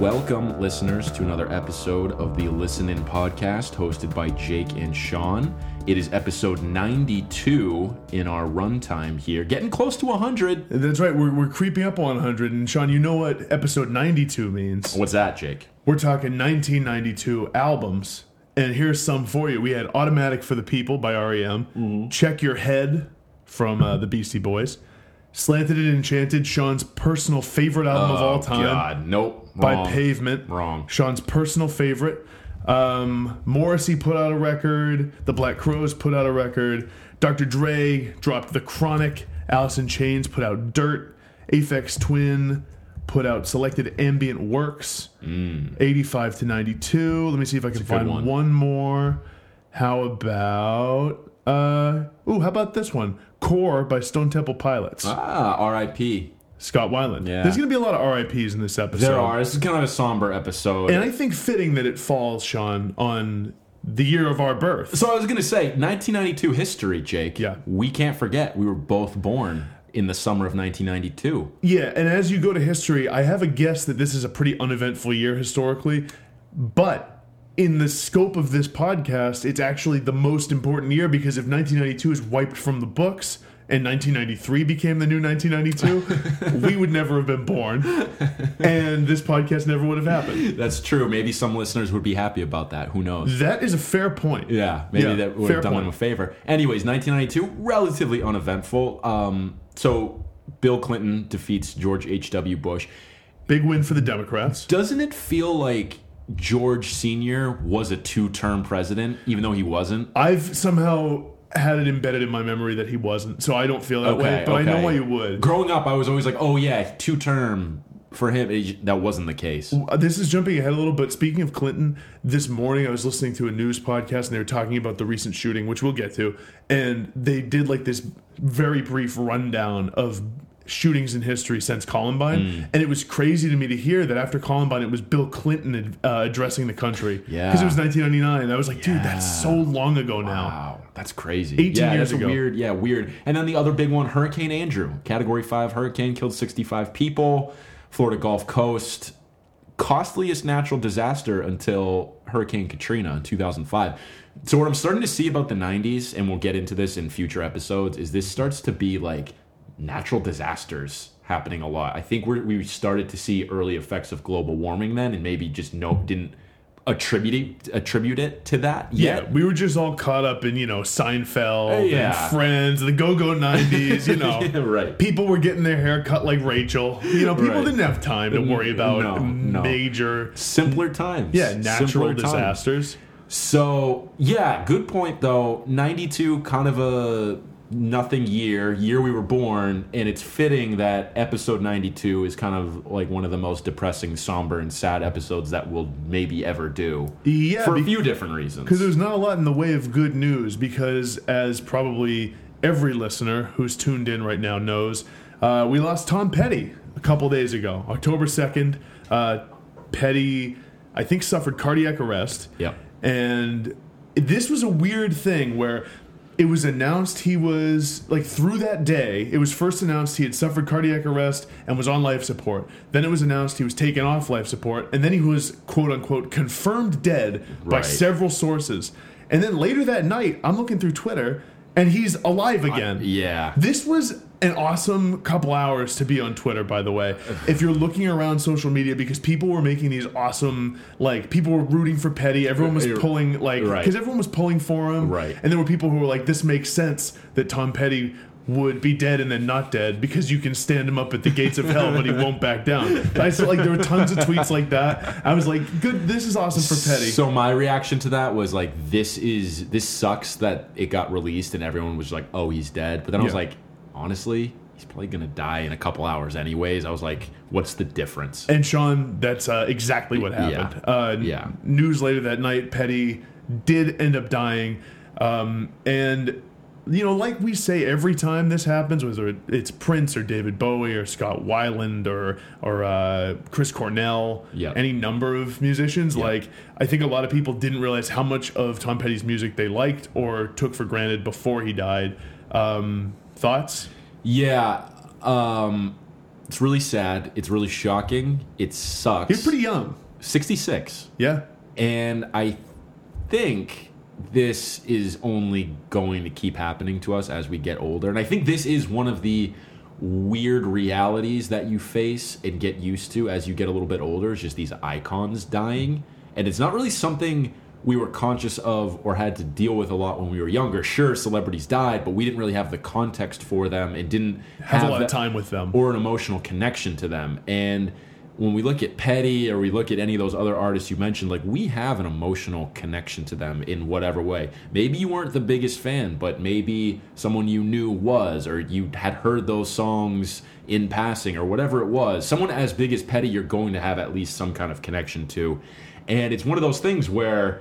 Welcome, listeners, to another episode of the Listen In podcast hosted by Jake and Sean. It is episode 92 in our runtime here, getting close to 100. That's right. We're, we're creeping up on 100. And Sean, you know what episode 92 means? What's that, Jake? We're talking 1992 albums. And here's some for you. We had Automatic for the People by REM, Check Your Head from uh, the Beastie Boys, Slanted and Enchanted, Sean's personal favorite album of all time Oh, God, nope. by wrong. Pavement. Wrong. Sean's personal favorite. Um, Morrissey put out a record. The Black Crowes put out a record. Dr. Dre dropped The Chronic. Alice in Chains put out Dirt. Aphex Twin put out Selected Ambient Works. 85 to 92. Let me see if I can Mm. find one. one. more. How about. Uh, ooh, how about this one? Core by Stone Temple Pilots. Ah, R.I.P. Scott Weiland. Yeah. There's going to be a lot of RIPs in this episode. There are. This is kind of a somber episode. And I think fitting that it falls, Sean, on the year of our birth. so I was going to say, 1992 history, Jake. Yeah. We can't forget we were both born in the summer of 1992. Yeah, and as you go to history, I have a guess that this is a pretty uneventful year historically, but in the scope of this podcast, it's actually the most important year because if 1992 is wiped from the books and 1993 became the new 1992, we would never have been born, and this podcast never would have happened. That's true. Maybe some listeners would be happy about that. Who knows? That is a fair point. Yeah, maybe Yeah, that would have done point. them a favor. Anyways, 1992, relatively uneventful. Um, so Bill Clinton defeats George H.W. Bush. Big win for the Democrats. Doesn't it feel like George Sr. was a two term president, even though he wasn't? I've somehow had it embedded in my memory that he wasn't, so I don't feel that way. But I know why you would. Growing up, I was always like, oh, yeah, two term for him. It- that wasn't the case. Uh, This is jumping ahead a little, but speaking of Clinton, this morning I was listening to a news podcast and they were talking about the recent shooting, which we'll get to, and they did like this very brief rundown of shootings in history since Columbine, Mm. and it was crazy to me to hear that after Columbine it was Bill Clinton uh, addressing the country. Yeah. because it was 1999. I was like, dude, that's so long ago now. Wow, that's crazy. 18 yeah, years ago. weird. Yeah, weird. And then the other big one, Hurricane Andrew, Category Five hurricane, killed sixty-five people. Florida Gulf Coast, costliest natural disaster until Hurricane Katrina in two thousand five. So what I'm starting to see about the '90s, and we'll get into this in future episodes, is this starts to be like natural disasters happening a lot. I think we're, we started to see early effects of global warming then, and maybe just no didn't attribute it, attribute it to that yet. Yeah, we were just all caught up in you know Seinfeld Yeah. and Friends, the Go Go '90s. You know, Yeah, right. People were getting their hair cut like Rachel. You know, people Right. didn't have time to worry about No, no. major, simpler times. yeah, natural Simpler times. disasters. So yeah, good point though. Ninety two, kind of a nothing year, year we were born, and it's fitting that episode ninety two is kind of like one of the most depressing, somber, and sad episodes that we'll maybe ever do. Yeah, for a few different reasons. Because there's not a lot in the way of good news. Because as probably every listener who's tuned in right now knows, uh, we lost Tom Petty a couple days ago, October second. Uh, Petty, I think, suffered cardiac arrest. Yep. And this was a weird thing where it was announced he was like through that day it was first announced he had suffered cardiac arrest and was on life support then it was announced he was taken off life support and then he was quote unquote confirmed dead by Right. several sources and then later that night i'm looking through twitter and he's alive again yeah. this was an awesome couple hours to be on Twitter, by the way. If you're looking around social media, because people were making these awesome, like, people were rooting for Petty. Everyone was pulling, like, Right. because everyone was pulling for him. Right. And there were people who were like, this makes sense that Tom Petty would be dead and then not dead because you can stand him up at the gates of hell, but he won't back down. I saw, like, there were tons of tweets like that. I was like, good, this is awesome for Petty. So my reaction to that was like, this is this sucks that it got released and everyone was like, oh, he's dead. But then I was like, honestly, he's probably gonna die in a couple hours anyways. I was like, what's the difference? And Sean, that's uh, exactly what happened. Yeah. Uh, Yeah. News later that night, Petty did end up dying. Um, and, you know, like we say every time this happens, whether it's Prince or David Bowie or Scott Weiland or, or uh, Chris Cornell, Yeah. any number of musicians, Yeah. like, I think a lot of people didn't realize how much of Tom Petty's music they liked or took for granted before he died. Um, thoughts? Yeah. Um, It's really sad. It's really shocking. It sucks. He's pretty young. 66. Yeah. And I think this is only going to keep happening to us as we get older. And I think this is one of the weird realities that you face and get used to as you get a little bit older is just these icons dying. And it's not really something we were conscious of or had to deal with a lot when we were younger. Sure, celebrities died, but we didn't really have the context for them and didn't Have, have, a lot that- of time with them. or an emotional connection to them. And when we look at Petty or we look at any of those other artists you mentioned, like we have an emotional connection to them in whatever way. Maybe you weren't the biggest fan, but maybe someone you knew was, or you had heard those songs in passing, or whatever it was. Someone as big as Petty, you're going to have at least some kind of connection to. And it's one of those things where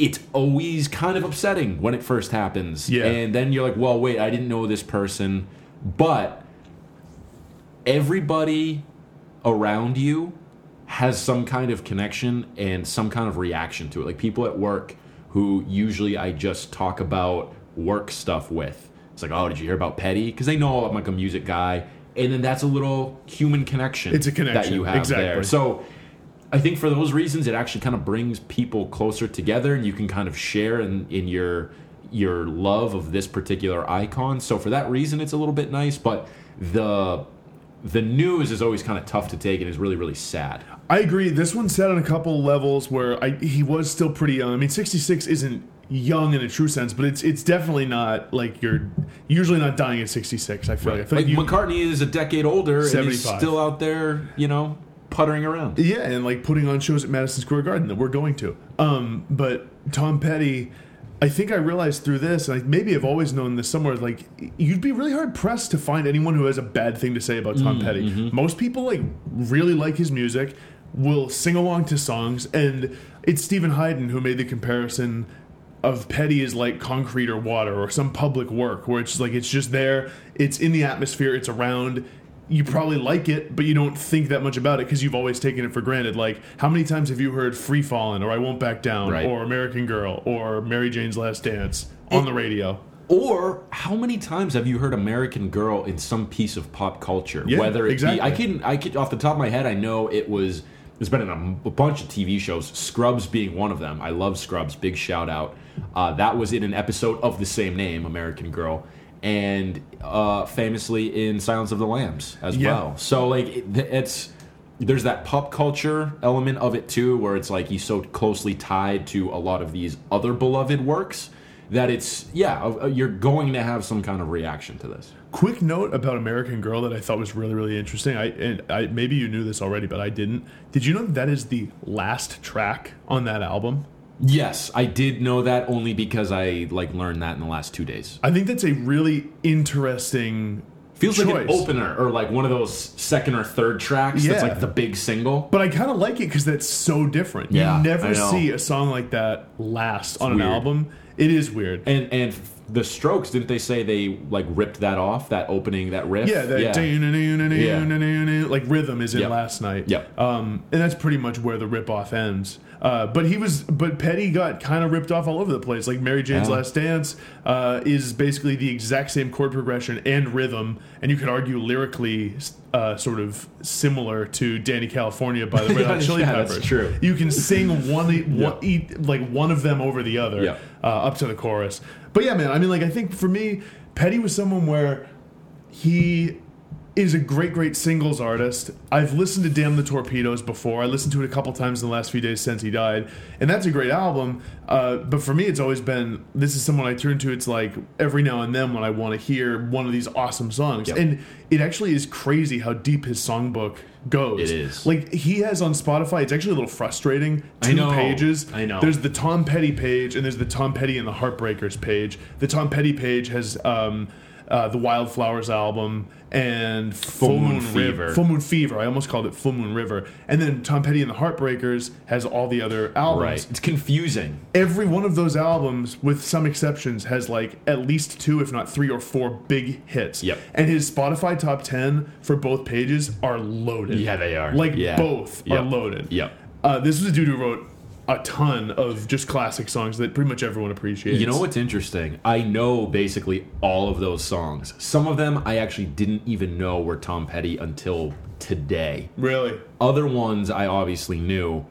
it's always kind of upsetting when it first happens. Yeah. And then you're like, well, wait, I didn't know this person. But everybody around you has some kind of connection and some kind of reaction to it. Like people at work who usually I just talk about work stuff with. It's like, oh, did you hear about Petty? Because they know I'm like a music guy. And then that's a little human connection. It's a connection that you have exactly. there. So I think for those reasons, it actually kind of brings people closer together, and you can kind of share in, in your your love of this particular icon. So for that reason, it's a little bit nice. But the the news is always kind of tough to take, and is really really sad. I agree. This one's set on a couple levels where I, he was still pretty young. I mean, 66 isn't young in a true sense, but it's it's definitely not like you're usually not dying at 66. I feel like. I feel Like like you, McCartney is a decade older, and he's 75. still out there, you know, puttering around. Yeah, and like putting on shows at Madison Square Garden that we're going to. Um, but Tom Petty, I think I realized through this, and I maybe I've always known this somewhere. Like, you'd be really hard pressed to find anyone who has a bad thing to say about Tom Petty. Most people like really like his music, will sing along to songs, and it's Stephen Hyden who made the comparison of petty is like concrete or water or some public work where it's like it's just there it's in the atmosphere it's around you probably like it but you don't think that much about it because you've always taken it for granted like how many times have you heard free Fallin' or i won't back down Right. or american girl or mary jane's last dance on the radio Or how many times have you heard American Girl in some piece of pop culture? Yeah, Whether it exactly. be, I can, I can, off the top of my head, I know it was. It's been in a, a bunch of TV shows. Scrubs being one of them. I love Scrubs. Big shout out. Uh, that was in an episode of the same name, American Girl, and uh, famously in Silence of the Lambs as Yeah. well. So like it, it's there's that pop culture element of it too, where it's like he's so closely tied to a lot of these other beloved works that it's yeah uh, you're going to have some kind of reaction to this. quick note about american girl that i thought was really really interesting i and i maybe you knew this already but i didn't did you know that, that is the last track on that album Yes, I did know that only because I like learned that in the last two days. i think that's a really interesting Feels like an choice. opener or like one of those second or third tracks that's Yeah. like the big single. But I kind of like it because that's so different. Yeah, you never see a song like that last on an album. It is weird. And and the Strokes didn't they say they like ripped that off that opening that riff? yeah, that like rhythm is in Yep. last night. Yep. Um, and that's pretty much where the rip off ends. Uh, but he was, but Petty got kind of ripped off all over the place. Like Mary Jane's Yeah. Last Dance uh, is basically the exact same chord progression and rhythm, and you could argue lyrically uh, sort of similar to Dani California by the Red Hot Chili Yeah, Peppers. true. You can sing one, one e- like one of them over the other uh, up to the chorus. But yeah, man, I mean, like I think for me, Petty was someone where he is a great, great singles artist. I've listened to Damn the Torpedoes before. I listened to it a couple times in the last few days since he died, and that's a great album. Uh, but for me, it's always been this is someone I turn to. It's like every now and then when I want to hear one of these awesome songs, Yep. and it actually is crazy how deep his songbook goes. It is. like he has on Spotify. It's actually a little frustrating. Two I know. pages. I know. There's the Tom Petty page and there's the Tom Petty and the Heartbreakers page. The Tom Petty page has um, uh, the Wildflowers album and Full, Moon Moon, River. Fever. Full Moon Fever. I almost called it Full Moon River. And then Tom Petty and the Heartbreakers has all the other albums. Right. It's confusing. Every one of those albums, with some exceptions, has like at least two, if not three or four big hits. Yep. And his Spotify top 10 for both pages are loaded. Yeah, they are. Like Yeah. both Yep. are loaded. Yep. Uh, this was a dude who wrote a ton of just classic songs that pretty much everyone appreciates. You know what's interesting? I know basically all of those songs. Some of them I actually didn't even know were Tom Petty until today. Really? Other ones I obviously knew.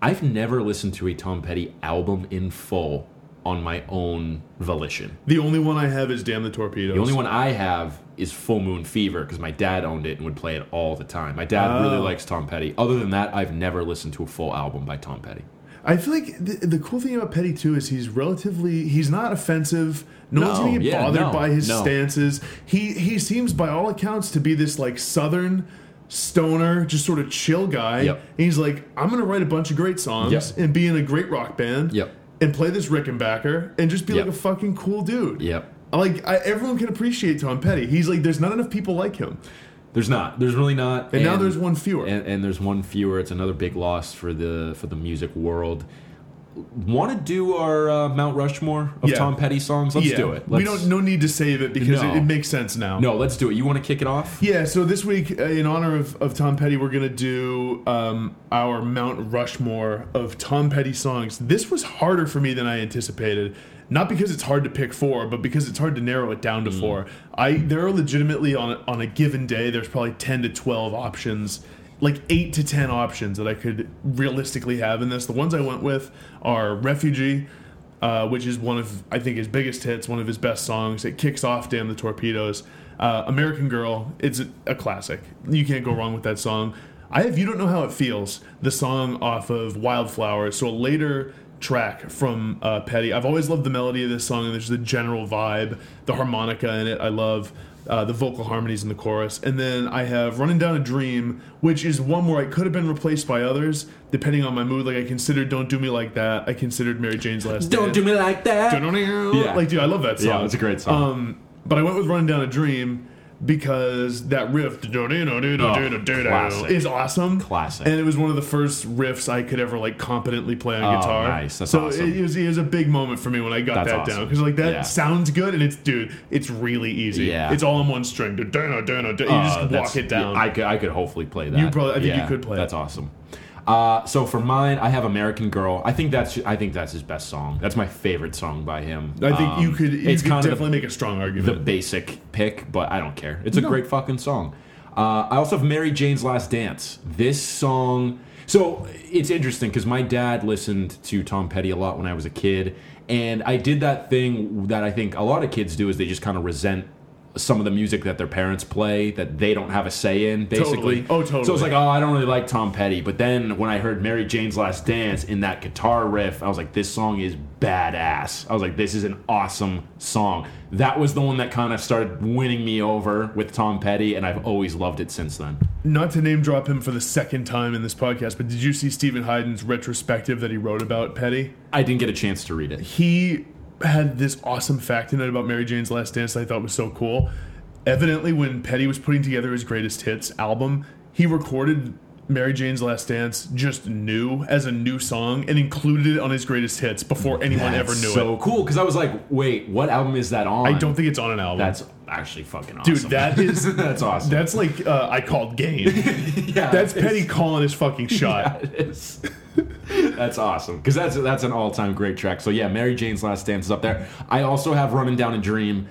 I've never listened to a Tom Petty album in full on my own volition. The only one I have is Damn the Torpedoes. The only one I have is Full Moon Fever because my dad owned it and would play it all the time. My dad really Oh. likes Tom Petty. Other than that, I've never listened to a full album by Tom Petty. I feel like the, the cool thing about Petty too is he's relatively he's not offensive. No, one's gonna get yeah, bothered no, by his no. stances. He he seems by all accounts to be this like southern stoner, just sort of chill guy. Yep. And he's like, I'm gonna write a bunch of great songs Yep. and be in a great rock band. Yep. And play this Rickenbacker and just be like a fucking cool dude. Yep. Like I, everyone can appreciate Tom Petty. He's like, there's not enough people like him, There's not. There's really not. and, now there's one fewer. and, and there's one fewer. It's another big loss for the for the music world. Want to do our uh, Mount Rushmore of Yeah. Tom Petty songs? Let's yeah, do it. we Let's- don't no need to save it because No. it, it makes sense now. No, let's do it. You want to kick it off? Yeah, so this week, uh, in honor of, of Tom Petty, we're going to do um, our Mount Rushmore of Tom Petty songs. This was harder for me than I anticipated. Not because it's hard to pick four, but because it's hard to narrow it down to four. I There are legitimately, on a, on a given day, there's probably 10 to 12 options, like 8 to 10 options that I could realistically have in this. The ones I went with are Refugee, uh, which is one of I think his biggest hits, one of his best songs. It kicks off "Damn the Torpedoes." Uh, "American Girl," it's a, a classic. You can't go wrong with that song. I have "You Don't Know How It Feels," the song off of "Wildflowers," so a later track from uh, Petty. I've always loved the melody of this song, and there's the general vibe, the harmonica in it. I love. Uh, the vocal harmonies in the chorus, and then I have "Running Down a Dream," which is one where I could have been replaced by others depending on my mood. Like I considered "Don't Do Me Like That," I considered "Mary Jane's Last Don't Dance." do me like that. Yeah. Like, dude, I love that song. Yeah, it's a great song. Um, but I went with "Running Down a Dream" because that riff is awesome. Classic. And it was one of the first riffs I could ever like competently play on Oh, guitar. nice. That's so awesome. it, was, it was a big moment for me when I got That's that awesome. down because like that Yeah. sounds good and it's dude, it's really easy. Yeah. It's all in one string. You just Uh, walk it down. I could, I could hopefully play that. You probably- I think you could play it. That's awesome. Uh, so for mine, I have "American Girl." I think that's I think that's his best song. That's my favorite song by him. I think Um, you could you it's could kind of definitely the, make a strong argument. the basic pick, but I don't care. It's a great fucking song. Uh, I also have "Mary Jane's Last Dance." This song. So it's interesting because my dad listened to Tom Petty a lot when I was a kid, and I did that thing that I think a lot of kids do is they just kind of resent some of the music that their parents play that they don't have a say in, basically. Totally. Oh, totally. So it's like, oh, I don't really like Tom Petty. But then when I heard Mary Jane's Last Dance in that guitar riff, I was like, this song is badass. I was like, this is an awesome song. That was the one that kind of started winning me over with Tom Petty, and I've always loved it since then. Not to name drop him for the second time in this podcast, but did you see Stephen Hyden's retrospective that he wrote about Petty? I didn't get a chance to read it. he had this awesome fact in it about Mary Jane's Last Dance that I thought was so cool. Evidently, when Petty was putting together his greatest hits album, he recorded Mary Jane's Last Dance just new as a new song and included it on his greatest hits before anyone ever knew so it. So cool because I was like, wait, what album is that on? I don't think it's on an album. That's actually fucking awesome. Dude, that is that's awesome. that's like uh, I called game. yeah, That's Petty calling his fucking shot. Yeah, it is. that's awesome because that's that's an all time great track. So yeah, Mary Jane's Last Dance is up there. I also have Running Down a Dream.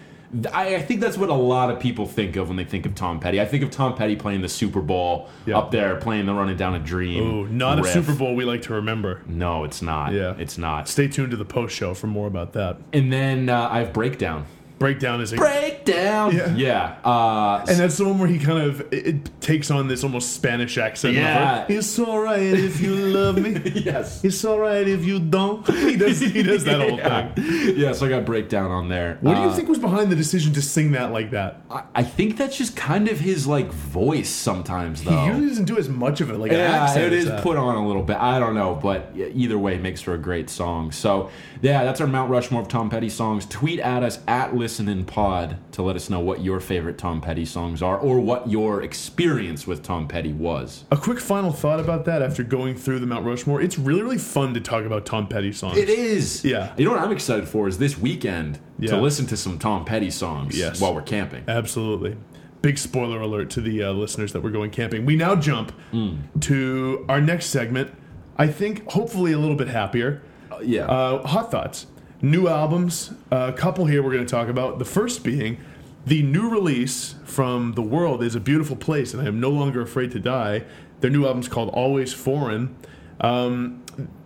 I, I think that's what a lot of people think of when they think of Tom Petty. I think of Tom Petty playing the Super Bowl Yeah. up there, playing the Running Down a Dream. Ooh, not riff. a Super Bowl we like to remember. No, it's not. Yeah. it's not. Stay tuned to the post show for more about that. And then uh, I have Breakdown. Breakdown is a Breakdown. Yeah. Yeah. Uh, And that's the one where he kind of it, it takes on this almost Spanish accent. Yeah. over, It's alright if you love me. yes. It's alright if you don't. He does. He does that whole yeah. thing. Yeah. So I got Breakdown on there. What do you Uh, think was behind the decision to sing that like that? I, I think that's just kind of his like voice sometimes, though. He usually doesn't do as much of it. Like an Yeah, accent it as that. put on a little bit. I don't know, but either way, it makes for a great song. So, yeah, that's our Mount Rushmore of Tom Petty songs. Tweet at us at Listening Pod to let us know what your favorite Tom Petty songs are or what your experience with Tom Petty was. A quick final thought about that after going through the Mount Rushmore. It's really, really fun to talk about Tom Petty songs. It is. Yeah. You know what I'm excited for is this weekend Yeah. to listen to some Tom Petty songs Yes. while we're camping. Absolutely. Big spoiler alert to the uh, listeners that we're going camping. We now jump Hmm. to our next segment, I think hopefully a little bit happier. yeah. Uh, hot thoughts. New albums. A couple here we're going to talk about. The first being the new release from The World is a Beautiful Place, and I am no longer afraid to die. Their new album's called Always Foreign. Um,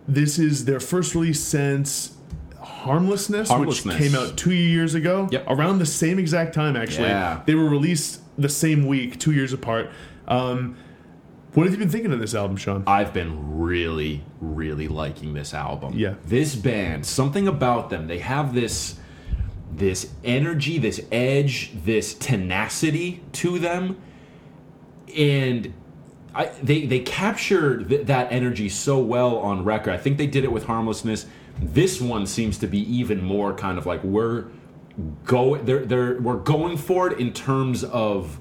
this is their first release since Harmlessness, Harmlessness. which came out two years ago. Yep. Around the same exact time, actually. Yeah. They were released the same week, two years apart. Um, what have you been thinking of this album, Sean? I've been really, really liking this album. Yeah. This band, something about them, they have this this energy, this edge, this tenacity to them. And I, they they capture th- that energy so well on record. I think they did it with Harmlessness. This one seems to be even more kind of like we're go they're they're we're going for it in terms of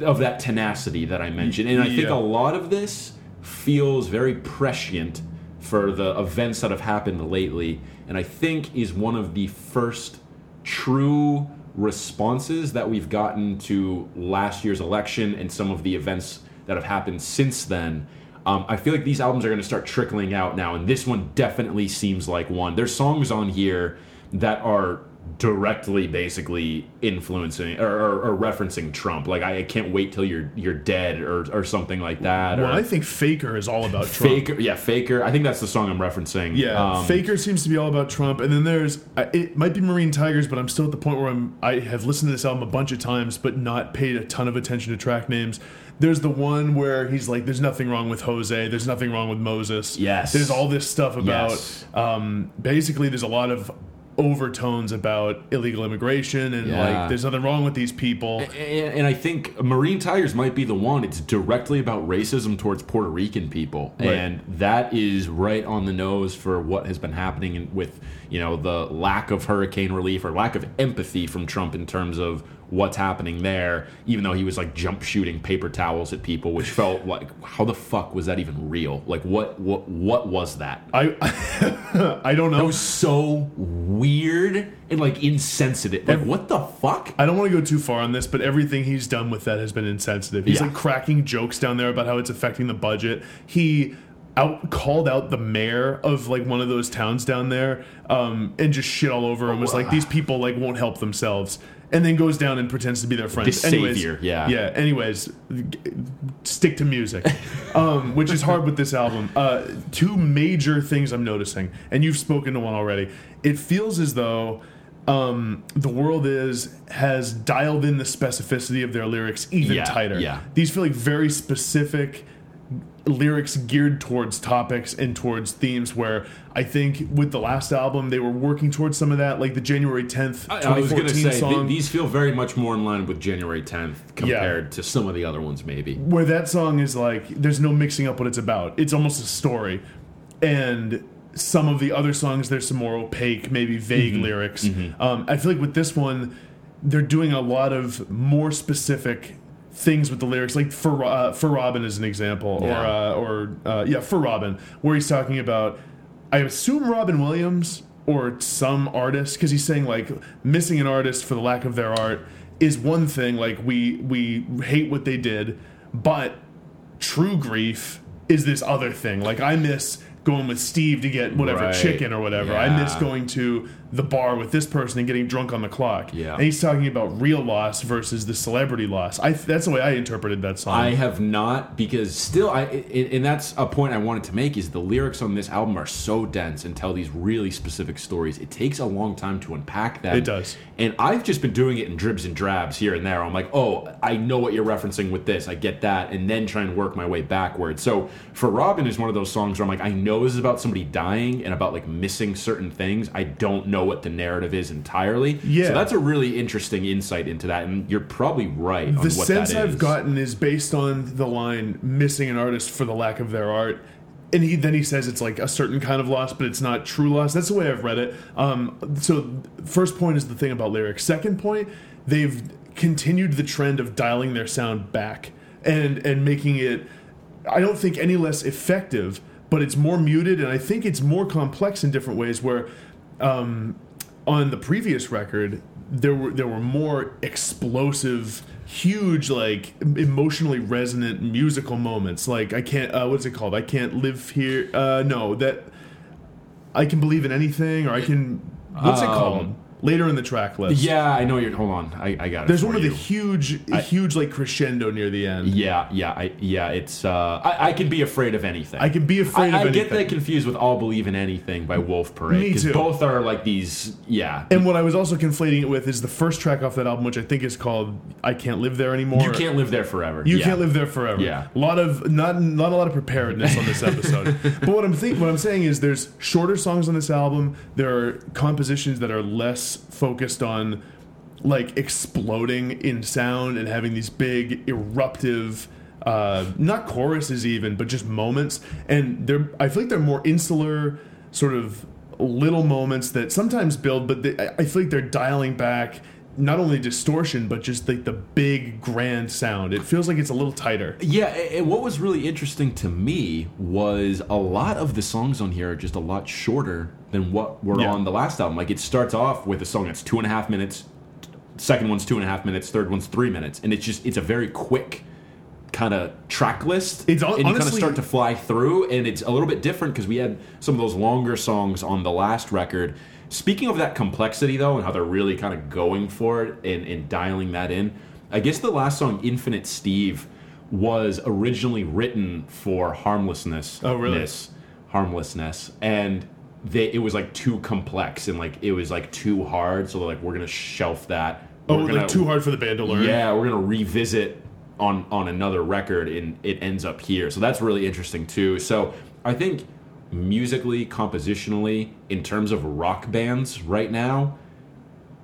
of that tenacity that I mentioned. And I think Yeah. a lot of this feels very prescient for the events that have happened lately, and I think is one of the first true responses that we've gotten to last year's election and some of the events that have happened since then. Um, I feel like these albums are going to start trickling out now, and this one definitely seems like one. There's songs on here that are directly basically influencing or, or, or referencing Trump. Like I, I can't wait till you're you're dead or, or something like that. Well, I think Faker is all about Trump. Faker, yeah, Faker. I think that's the song I'm referencing. Yeah, Um, Faker seems to be all about Trump, and then there's it might be Marine Tigers, but I'm still at the point where I'm I have listened to this album a bunch of times, but not paid a ton of attention to track names. There's the one where he's like, "There's nothing wrong with Jose. There's nothing wrong with Moses." Yes. There's all this stuff about. Yes. Um, basically, there's a lot of overtones about illegal immigration and Yeah. like there's nothing wrong with these people. And, and I think Marine Tigers might be the one. It's directly about racism towards Puerto Rican people, Right. and that is right on the nose for what has been happening with you know the lack of hurricane relief or lack of empathy from Trump in terms of what's happening there. Even though he was like jump shooting paper towels at people, which felt like how the fuck was that even real? Like what what what was that? I I don't know. That was so weird and like insensitive. Like what the fuck? I don't want to go too far on this, but everything he's done with that has been insensitive. He's Yeah. like cracking jokes down there about how it's affecting the budget. He out called out the mayor of like one of those towns down there um, and just shit all over him. Was like these people like won't help themselves, and then goes down and pretends to be their friends. The anyways, savior, yeah. yeah. Anyways, stick to music, um, which is hard with this album. Uh, two major things I'm noticing, and you've spoken to one already. It feels as though um, the world is has dialed in the specificity of their lyrics even Yeah, tighter. yeah. These feel like very specific lyrics geared towards topics and towards themes where I think with the last album they were working towards some of that like the January 10th I, I was 2014 going to say song th- these feel very much more in line with January 10th compared to some of the other ones, maybe. where that song is like there's no mixing up what it's about. It's almost a story. And some of the other songs there's some more opaque, maybe vague Mm-hmm. lyrics. Um, I feel like with this one they're doing a lot of more specific things with the lyrics like for uh, for Robin as an example Yeah. or uh, or uh, yeah for Robin where he's talking about I assume Robin Williams or some artist because he's saying like missing an artist for the lack of their art is one thing like we we hate what they did but true grief is this other thing like I miss going with Steve to get whatever Right. chicken or whatever I miss going to the bar with this person and getting drunk on the clock Yeah. and he's talking about real loss versus the celebrity loss I that's the way I interpreted that song I have not because still, I and and that's a point I wanted to make is the lyrics on this album are so dense and tell these really specific stories. It takes a long time to unpack that. It does. and I've just been doing it in dribs and drabs here and there. I'm like, oh, I know what you're referencing with this. I get that, and then try and work my way backwards. So for Robin is one of those songs where I'm like, I know this is about somebody dying and about like missing certain things. I don't know what the narrative is entirely. Yeah. so that's a really interesting insight into that, and you're probably right. on the sense I've gotten is based on the line "missing an artist for the lack of their art," and he then he says it's like a certain kind of loss, but it's not true loss. That's the way I've read it. Um, so first point is the thing about lyrics. Second point, they've continued the trend of dialing their sound back and and making it. I don't think any less effective, but it's more muted, and I think it's more complex in different ways. Where um, on the previous record, there were there were more explosive huge like emotionally resonant musical moments. Like i can't uh, what's it called? I can't live here uh no that i can believe in anything or i can what's it Um, called later in the track list Yeah, I know you're. Hold on, I, I got it. there's one of you. a huge huge like crescendo near the end Yeah, yeah, I, yeah. It's uh, I, I can be afraid of anything. i can be afraid I, of I get that confused with I'll Believe in Anything by Wolf Parade. Me too. Both are like these. Yeah, and what i was also conflating it with is the first track off that album which i think is called i can't live there anymore you can't live there forever. You Yeah. can't live there forever. Yeah. A lot of not not a lot of preparedness on this episode. but what I'm think what I'm saying is there's shorter songs on this album. There are compositions that are less focused on like exploding in sound and having these big eruptive uh, not choruses even, but just moments. And they're I feel like they're more insular, sort of little moments that sometimes build, but they, I I feel like they're dialing back not only distortion but just like the big grand sound. It feels like it's a little tighter. Yeah, and what was really interesting to me was a lot of the songs on here are just a lot shorter than what were Yeah. on the last album. Like it starts off with a song that's two and a half minutes, second one's two and a half minutes, third one's three minutes, and it's just it's a very quick kind of track list. It's and you kind of start to fly through, and it's a little bit different because we had some of those longer songs on the last record. Speaking of that complexity though, and how they're really kind of going for it and, and dialing that in, I guess the last song, Infinite Steve, was originally written for harmlessness. Oh, really? Harmlessness, and they it was like too complex and like it was like too hard. So they're like, we're gonna shelf that. Oh, We're like gonna- too hard for the band to learn. yeah, we're gonna revisit on on another record, and it ends up here. So that's really interesting too. So I think musically, compositionally, in terms of rock bands right now,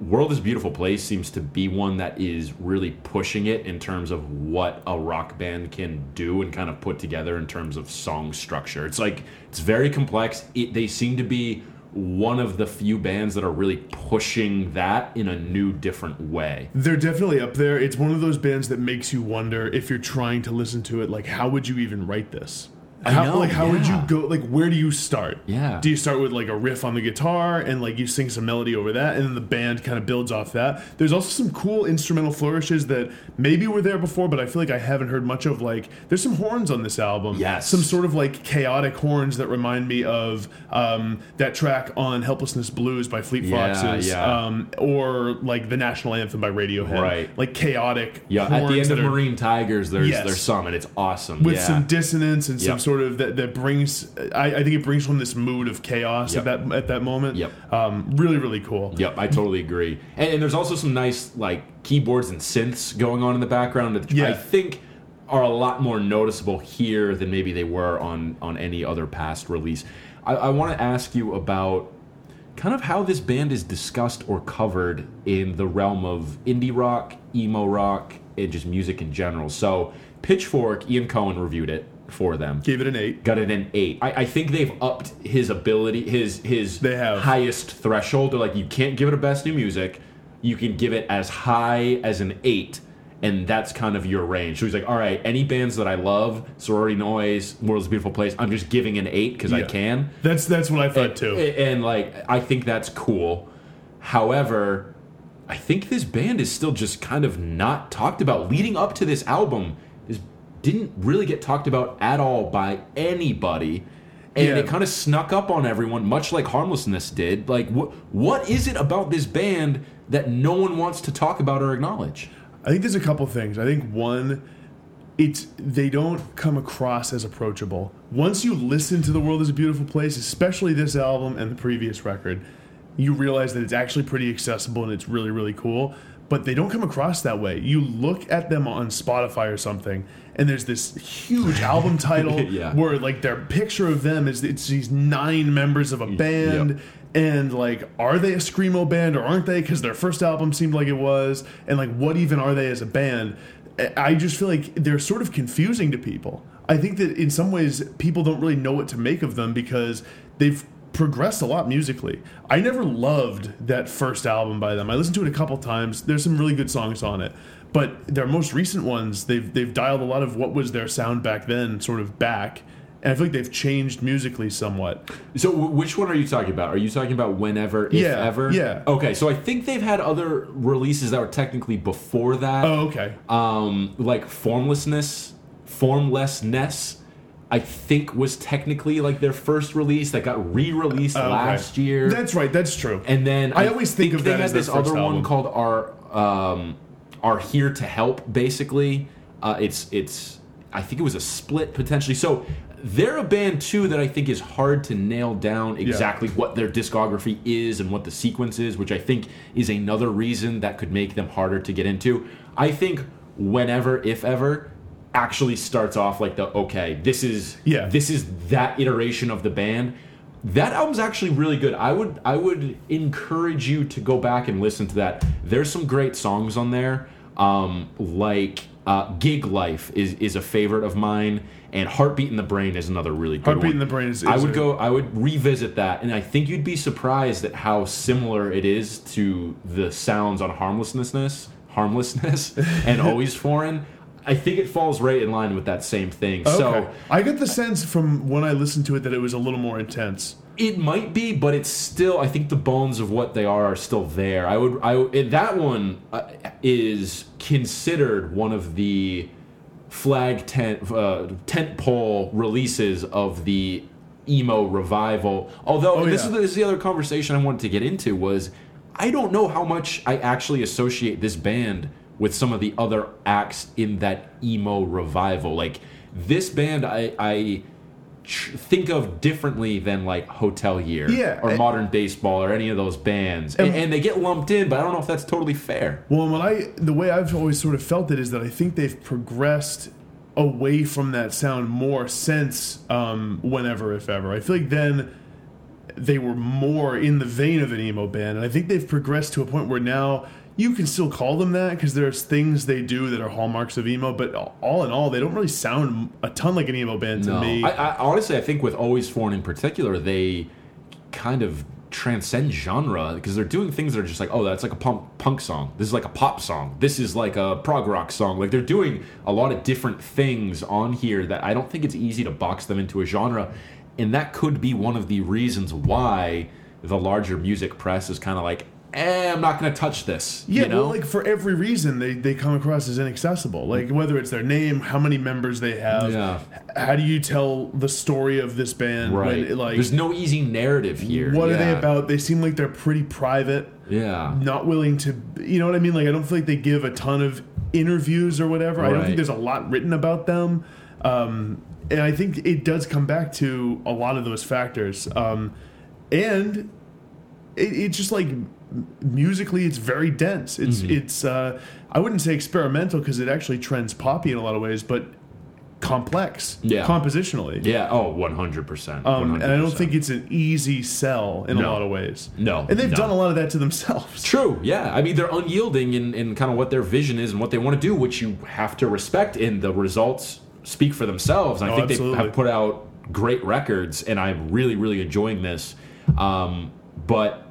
World is Beautiful Place seems to be one that is really pushing it in terms of what a rock band can do and kind of put together in terms of song structure. It's like it's very complex. It, they seem to be one of the few bands that are really pushing that in a new, different way. They're definitely up there. It's one of those bands that makes you wonder if you're trying to listen to it, like how would you even write this? I How, know, like how would you go like where do you start? Yeah. Do you start with like a riff on the guitar and like you sing some melody over that and then the band kind of builds off that? There's also some cool instrumental flourishes that maybe were there before but I feel like I haven't heard much of like there's some horns on this album. Yes. Some sort of like chaotic horns that remind me of um, that track on Helplessness Blues by Fleet Yeah, Foxes yeah. um, or like the national anthem by Radiohead. Right. Like chaotic Yeah, at the end of are- Marine Tigers, there's Yes. there's some, and it's awesome. with yeah. some dissonance and some Yep. Sort of that, that brings I, I think it brings from this mood of chaos Yep. at that at that moment. Yep. Um, really, really cool. Yep, I totally agree. And, and there's also some nice like keyboards and synths going on in the background that Yeah. I think are a lot more noticeable here than maybe they were on on any other past release. I, I want to ask you about kind of how this band is discussed or covered in the realm of indie rock, emo rock, and just music in general. So Pitchfork, Ian Cohen reviewed it for them Gave it an eight. got it an eight. I, I think they've upped his ability, his his They have. highest threshold. They're like, you can't give it a best new music. You can give it as high as an eight, and that's kind of your range. So he's like, all right, any bands that I love, Sorority Noise, World's a Beautiful Place, I'm just giving an eight because I can. That's that's what I thought too. And like, I think that's cool. However, I think this band is still just kind of not talked about. Leading up to this album, didn't really get talked about at all by anybody. And Yeah. it kind of snuck up on everyone, much like Harmlessness did. Like, what what is it about this band that no one wants to talk about or acknowledge? I think there's a couple things. I think one, it's they don't come across as approachable. Once you listen to "The World Is a Beautiful Place," especially this album and the previous record, you realize that it's actually pretty accessible and it's really really cool. But they don't come across that way. You look at them on Spotify or something, and there's this huge album title Yeah. where like their picture of them is it's these nine members of a band Yep. and like are they a screamo band or aren't they because their first album seemed like it was and like what even are they as a band I- i just feel like they're sort of confusing to people i think that in some ways people don't really know what to make of them because they've progressed a lot musically i never loved that first album by them i listened to it a couple times there's some really good songs on it but their most recent ones they've they've dialed a lot of what was their sound back then sort of back and I feel like they've changed musically somewhat. So w- which one are you talking about? Are you talking about whenever, if Yeah, ever? yeah. Okay, so I think they've had other releases that were technically before that. Oh, okay. Um, like formlessness, formlessness. I think was technically like their first release that got re-released Oh, okay. last year. That's right. That's true. and then I always think of they that had as this other one called "Are um, Are Here to Help." Basically, uh, it's it's I think it was a split potentially. So they're a band too that I think is hard to nail down exactly what their discography is and what the sequence is, which I think is another reason that could make them harder to get into. I think whenever, if ever. Actually starts off like the okay, this is Yeah. this is that iteration of the band. That album's actually really good. I would i would encourage you to go back and listen to that. There's some great songs on there. Um, like uh, gig life is is a favorite of mine and heartbeat in the brain is another really good Heartbeat one. in the Brain is- i would a- go i would revisit that and i think you'd be surprised at how similar it is to the sounds on harmlessness harmlessness and always foreign i think it falls right in line with that same thing so. I get the sense from when I listened to it that it was a little more intense. It might be, but it's still. I think the bones of what they are are still there. I would. I it- that one uh, is considered one of the flag tent uh, tent pole releases of the emo revival. Although Oh, this yeah. is the, this is the other conversation I wanted to get into was I don't know how much I actually associate this band with some of the other acts in that emo revival. Like this band, I. I tr- think of differently than like Hotelier Yeah, or and- Modern Baseball or any of those bands, and, And- they get lumped in. But I don't know if that's totally fair. Well, what I the way I've always sort of felt it is that I think they've progressed away from that sound more since um, whenever if ever. I feel like then they were more in the vein of an emo band, and I think they've progressed to a point where now you can still call them that because there's things they do that are hallmarks of emo, but all in all, they don't really sound a ton like an emo band to No, me. I, I honestly I think with Always Foreign in particular, they kind of transcend genre because they're doing things that are just like, oh, that's like a punk punk song. This is like a pop song. This is like a prog rock song. Like they're doing a lot of different things on here that I don't think it's easy to box them into a genre, and that could be one of the reasons why the larger music press is kind of like, eh, I'm not going to touch this. Yeah, you know? well, like for every reason, they, they come across as inaccessible. Like whether it's their name, how many members they have, Yeah. how do you tell the story of this band? right. When, like, There's no easy narrative here. what are they about? They seem like they're pretty private, Yeah. not willing to. You know what I mean? Like I don't feel like they give a ton of interviews or whatever. I don't think there's a lot written about them. Um, and I think it does come back to a lot of those factors. Um, and it, it's just like musically it's very dense it's Mm-hmm. it's uh i wouldn't say experimental because it actually trends poppy in a lot of ways but complex Yeah. compositionally Yeah. Oh, 100%. um, and i don't think it's an easy sell in a lot of ways No, and they've no. done a lot of that to themselves True, yeah. I mean, they're unyielding in, in kind of what their vision is and what they want to do, which you have to respect, and the results speak for themselves. And I Oh, think absolutely. they have put out great records, and I'm really, really enjoying this. Um, but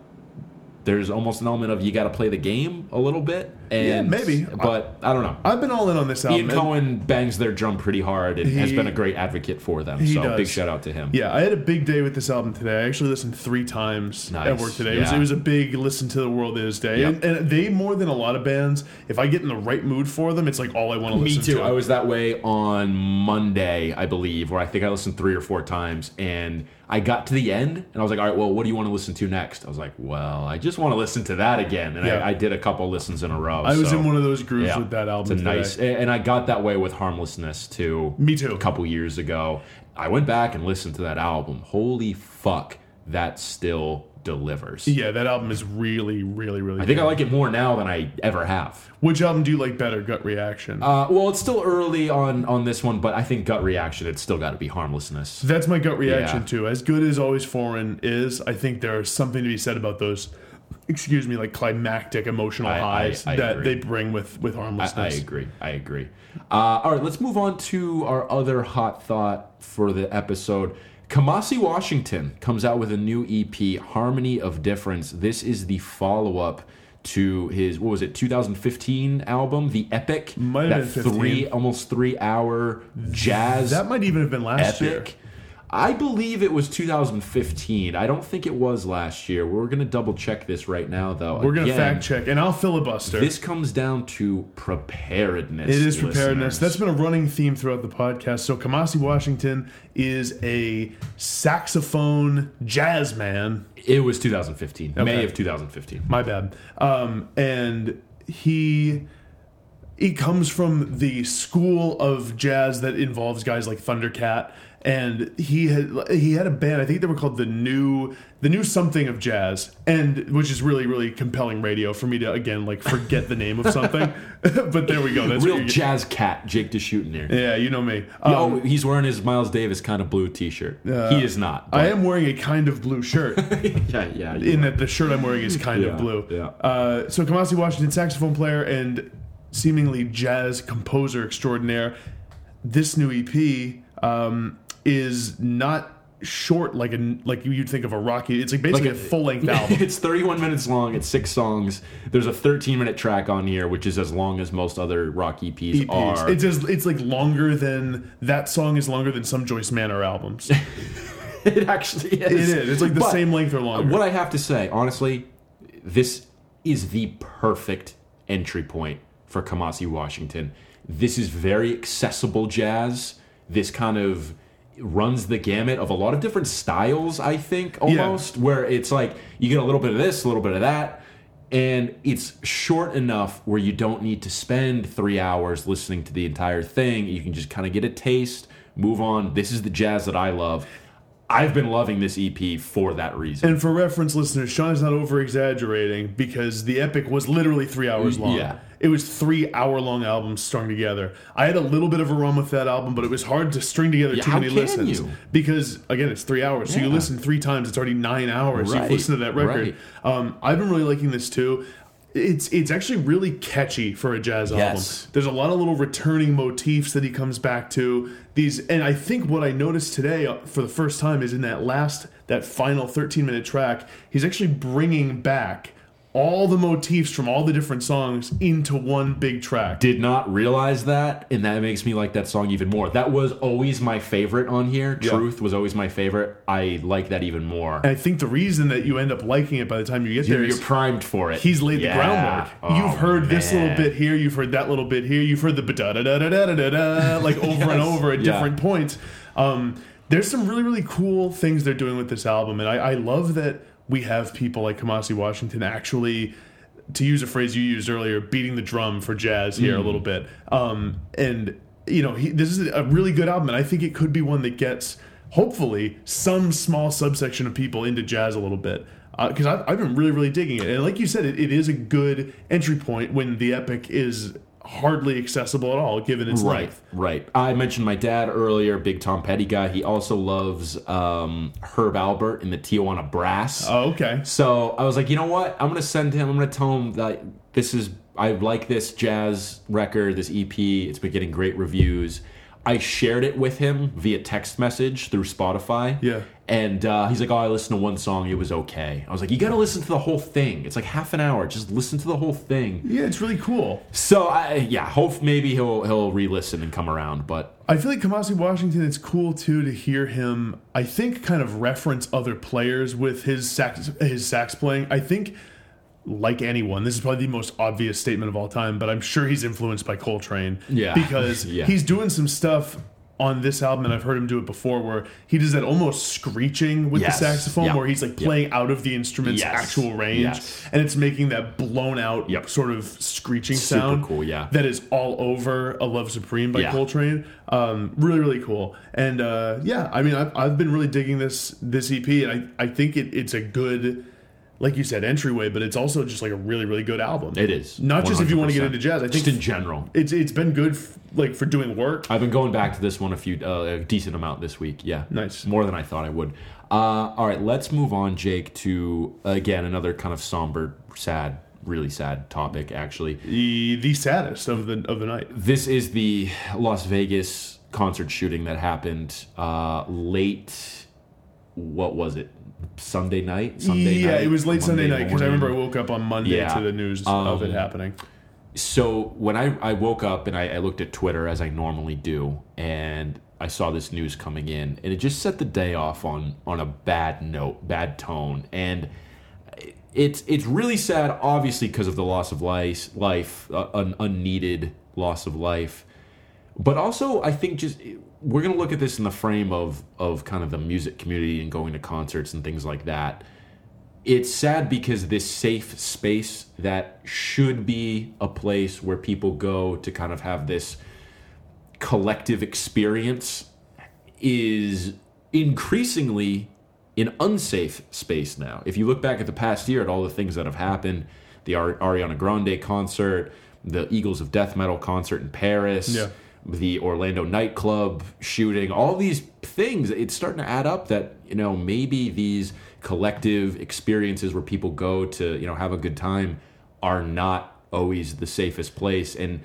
there's almost an element of you got to play the game a little bit. And, maybe. But I, don't know. i've been all in on this album Ian Cohen bangs their drum pretty hard and he, has been a great advocate for them. he So does. big shout out to him. Yeah, I had a big day with this album today. I actually listened three times at work today. It, was, it was a big listen to the world is day. Yep. And, and they, more than a lot of bands, if I get in the right mood for them, it's like all I want to listen to. Me too. to. I was that way on Monday, I believe, where I think I listened three or four times, and I got to the end, and I was like, "All right, well, what do you want to listen to next?" I was like, "Well, I just want to listen to that again," and Yeah. I, I did a couple listens in a row. I was so, in one of those grooves yeah, with that album. It's nice, and I got that way with Harmlessness too. Me too. A couple years ago, I went back and listened to that album. Holy fuck, that still delivers. Yeah, that album is really, really, really. I think good. I like it more now than I ever have. Which album do you like better? Gut Reaction. Uh, well, it's still early on on this one, but I think gut reaction. It's still got to be harmlessness. That's my gut reaction yeah. too. As good as Always Foreign is, I think there's something to be said about those. Excuse me, like climactic emotional I- I- highs I that agree. they bring with with I, I agree. I agree. Uh, all right, let's move on to our other hot thought for the episode. Kamasi Washington comes out with a new EP, Harmony of Difference. This is the follow up to his what was it 2015 album, The Epic. Might have that been 15. three almost three hour jazz That might even have been last year. I believe it was 2015. I don't think it was last year. We're going to double check this right now, though. We're gonna fact check, and I'll filibuster. This comes down to preparedness. It is preparedness. listeners. That's been a running theme throughout the podcast. So Kamasi Washington is a saxophone jazz man. It was 2015, May of 2015. My bad. Um, and he he comes from the school of jazz that involves guys like Thundercat. And he had he had a band. I think they were called the new the new something of jazz, and which is really really compelling radio for me to again like forget the name of something. but there we go. That's Real jazz cat, Jake DeShootin here. Yeah, you know me. Um, he's wearing his Miles Davis kind of blue T-shirt. he is not. I am wearing a kind of blue shirt. yeah, yeah. in are. that the shirt I'm wearing is kind Yeah, of blue. yeah. Uh, so Kamasi Washington, saxophone player and seemingly jazz composer extraordinaire. This new EP um, is not short like a like you'd think of a rocky. It's like basically Like a, a- full length album. it's 31 minutes long. It's six songs. There's a 13 minute track on here, which is as long as most other rock EPs, EPs. are. It's just, it's like longer than that song is longer than some Joyce Manor albums. it actually is. it is. It's like the But same length or longer. What I have to say, honestly, this is the perfect entry point for Kamasi Washington. This is very accessible jazz. This kind of runs the gamut of a lot of different styles, I think, almost, where it's like you get a little bit of this, a little bit of that. And it's short enough where you don't need to spend three hours listening to the entire thing. You can just kind of get a taste, move on. This is the jazz that I love. I've been loving this EP for that reason. And for reference listeners, Sean is not over exaggerating because the epic was literally three hours long. Yeah. It was three hour long albums strung together. I had a little bit of a run with that album, but it was hard to string together too many listens. you? Because again, it's three hours. So you listen three times, it's already nine hours. Right, You've listened to that record. Um, I've been really liking this too. It's it's actually really catchy for a jazz Yes. album. There's a lot of little returning motifs that he comes back to. These and I think what I noticed today uh, for the first time is in that last that final 13 minute track, he's actually bringing back all the motifs from all the different songs into one big track. Did not realize that, and that makes me like that song even more. That was always my favorite on here. Yeah. Truth was always my favorite. I like that even more. and I think the reason that you end up liking it by the time you get there You're, you're primed for it. he's laid Yeah. the groundwork. Oh, you've heard this little bit here, you've heard that little bit here, you've heard the da da da da da da da like over and over at Yeah. different points. Um, there's some really really cool things they're doing with this album, and I, I love that we have people like Kamasi Washington actually. To use a phrase you used earlier, beating the drum for jazz here a Mm. little bit, um, and you know he, this is a really good album, and I think it could be one that gets hopefully some small subsection of people into jazz a little bit because I've, I've been really really digging it and like you said it, it is a good entry point when the epic is hardly accessible at all given its Right, length right. I mentioned my dad earlier, big Tom Petty guy. He also loves um, Herb Alpert in the Tijuana Brass. oh okay So I was like, you know what? I'm gonna send him. I'm gonna tell him that this is. I like this jazz record, this EP. It's been getting great reviews. I shared it with him via text message through Spotify. Yeah. And uh, he's like, "Oh, I listened to one song. It was okay." I was like, "You got to listen to the whole thing. It's like half an hour. Just listen to the whole thing." yeah it's really cool So I, yeah, hope maybe he'll he'll re-listen and come around. But I feel like Kamasi Washington, it's cool too to hear him. I think kind of reference other players with his sax, his sax playing. I think, like anyone, this is probably the most obvious statement of all time, but I'm sure he's influenced by Coltrane. Yeah. because Yeah. he's doing some stuff on this album, and I've heard him do it before, where he does that almost screeching with Yes. the saxophone, Yeah. where he's like playing out of the instrument's Yes. actual range, Yes. and it's making that blown out Yep. sort of screeching Super sound. cool, yeah. That is all over "A Love Supreme" by Yeah. Coltrane. Um, really, really cool. And uh, yeah, I mean, I've, I've been really digging this this EP, and I, I think it, it's a good, like you said, entryway, but it's also just like a really, really good album. it is Not just if you want to get into jazz. I think just in general. it's it's been good, f- like for doing work. I've been going back to this one a few uh, a decent amount this week. Yeah, Nice. more than I thought I would. Uh, all right, let's move on, Jake, to again another kind of somber, sad, really sad topic. Actually, The the saddest of the of the night. this is the Las Vegas concert shooting that happened uh, late. What was it? Sunday night. Sunday yeah, night? it was late Sunday night because I remember I woke up on Monday Yeah. to the news of it Um, happening. so when I, I woke up and I, I looked at Twitter as I normally do, and I saw this news coming in, and it just set the day off on on a bad note, bad tone, and it's it's really sad, obviously because of the loss of life, life, uh, an unneeded loss of life, but also I think just we're gonna look at this in the frame of of kind of the music community and going to concerts and things like that. It's sad because this safe space that should be a place where people go to kind of have this collective experience is increasingly an unsafe space now. If you look back at the past year at all the things that have happened, the Ari- Ariana Grande concert, the Eagles of Death Metal concert in Paris, Yeah. The Orlando nightclub shooting, all these things, it's starting to add up that, you know, maybe these collective experiences where people go to, you know, have a good time are not always the safest place. And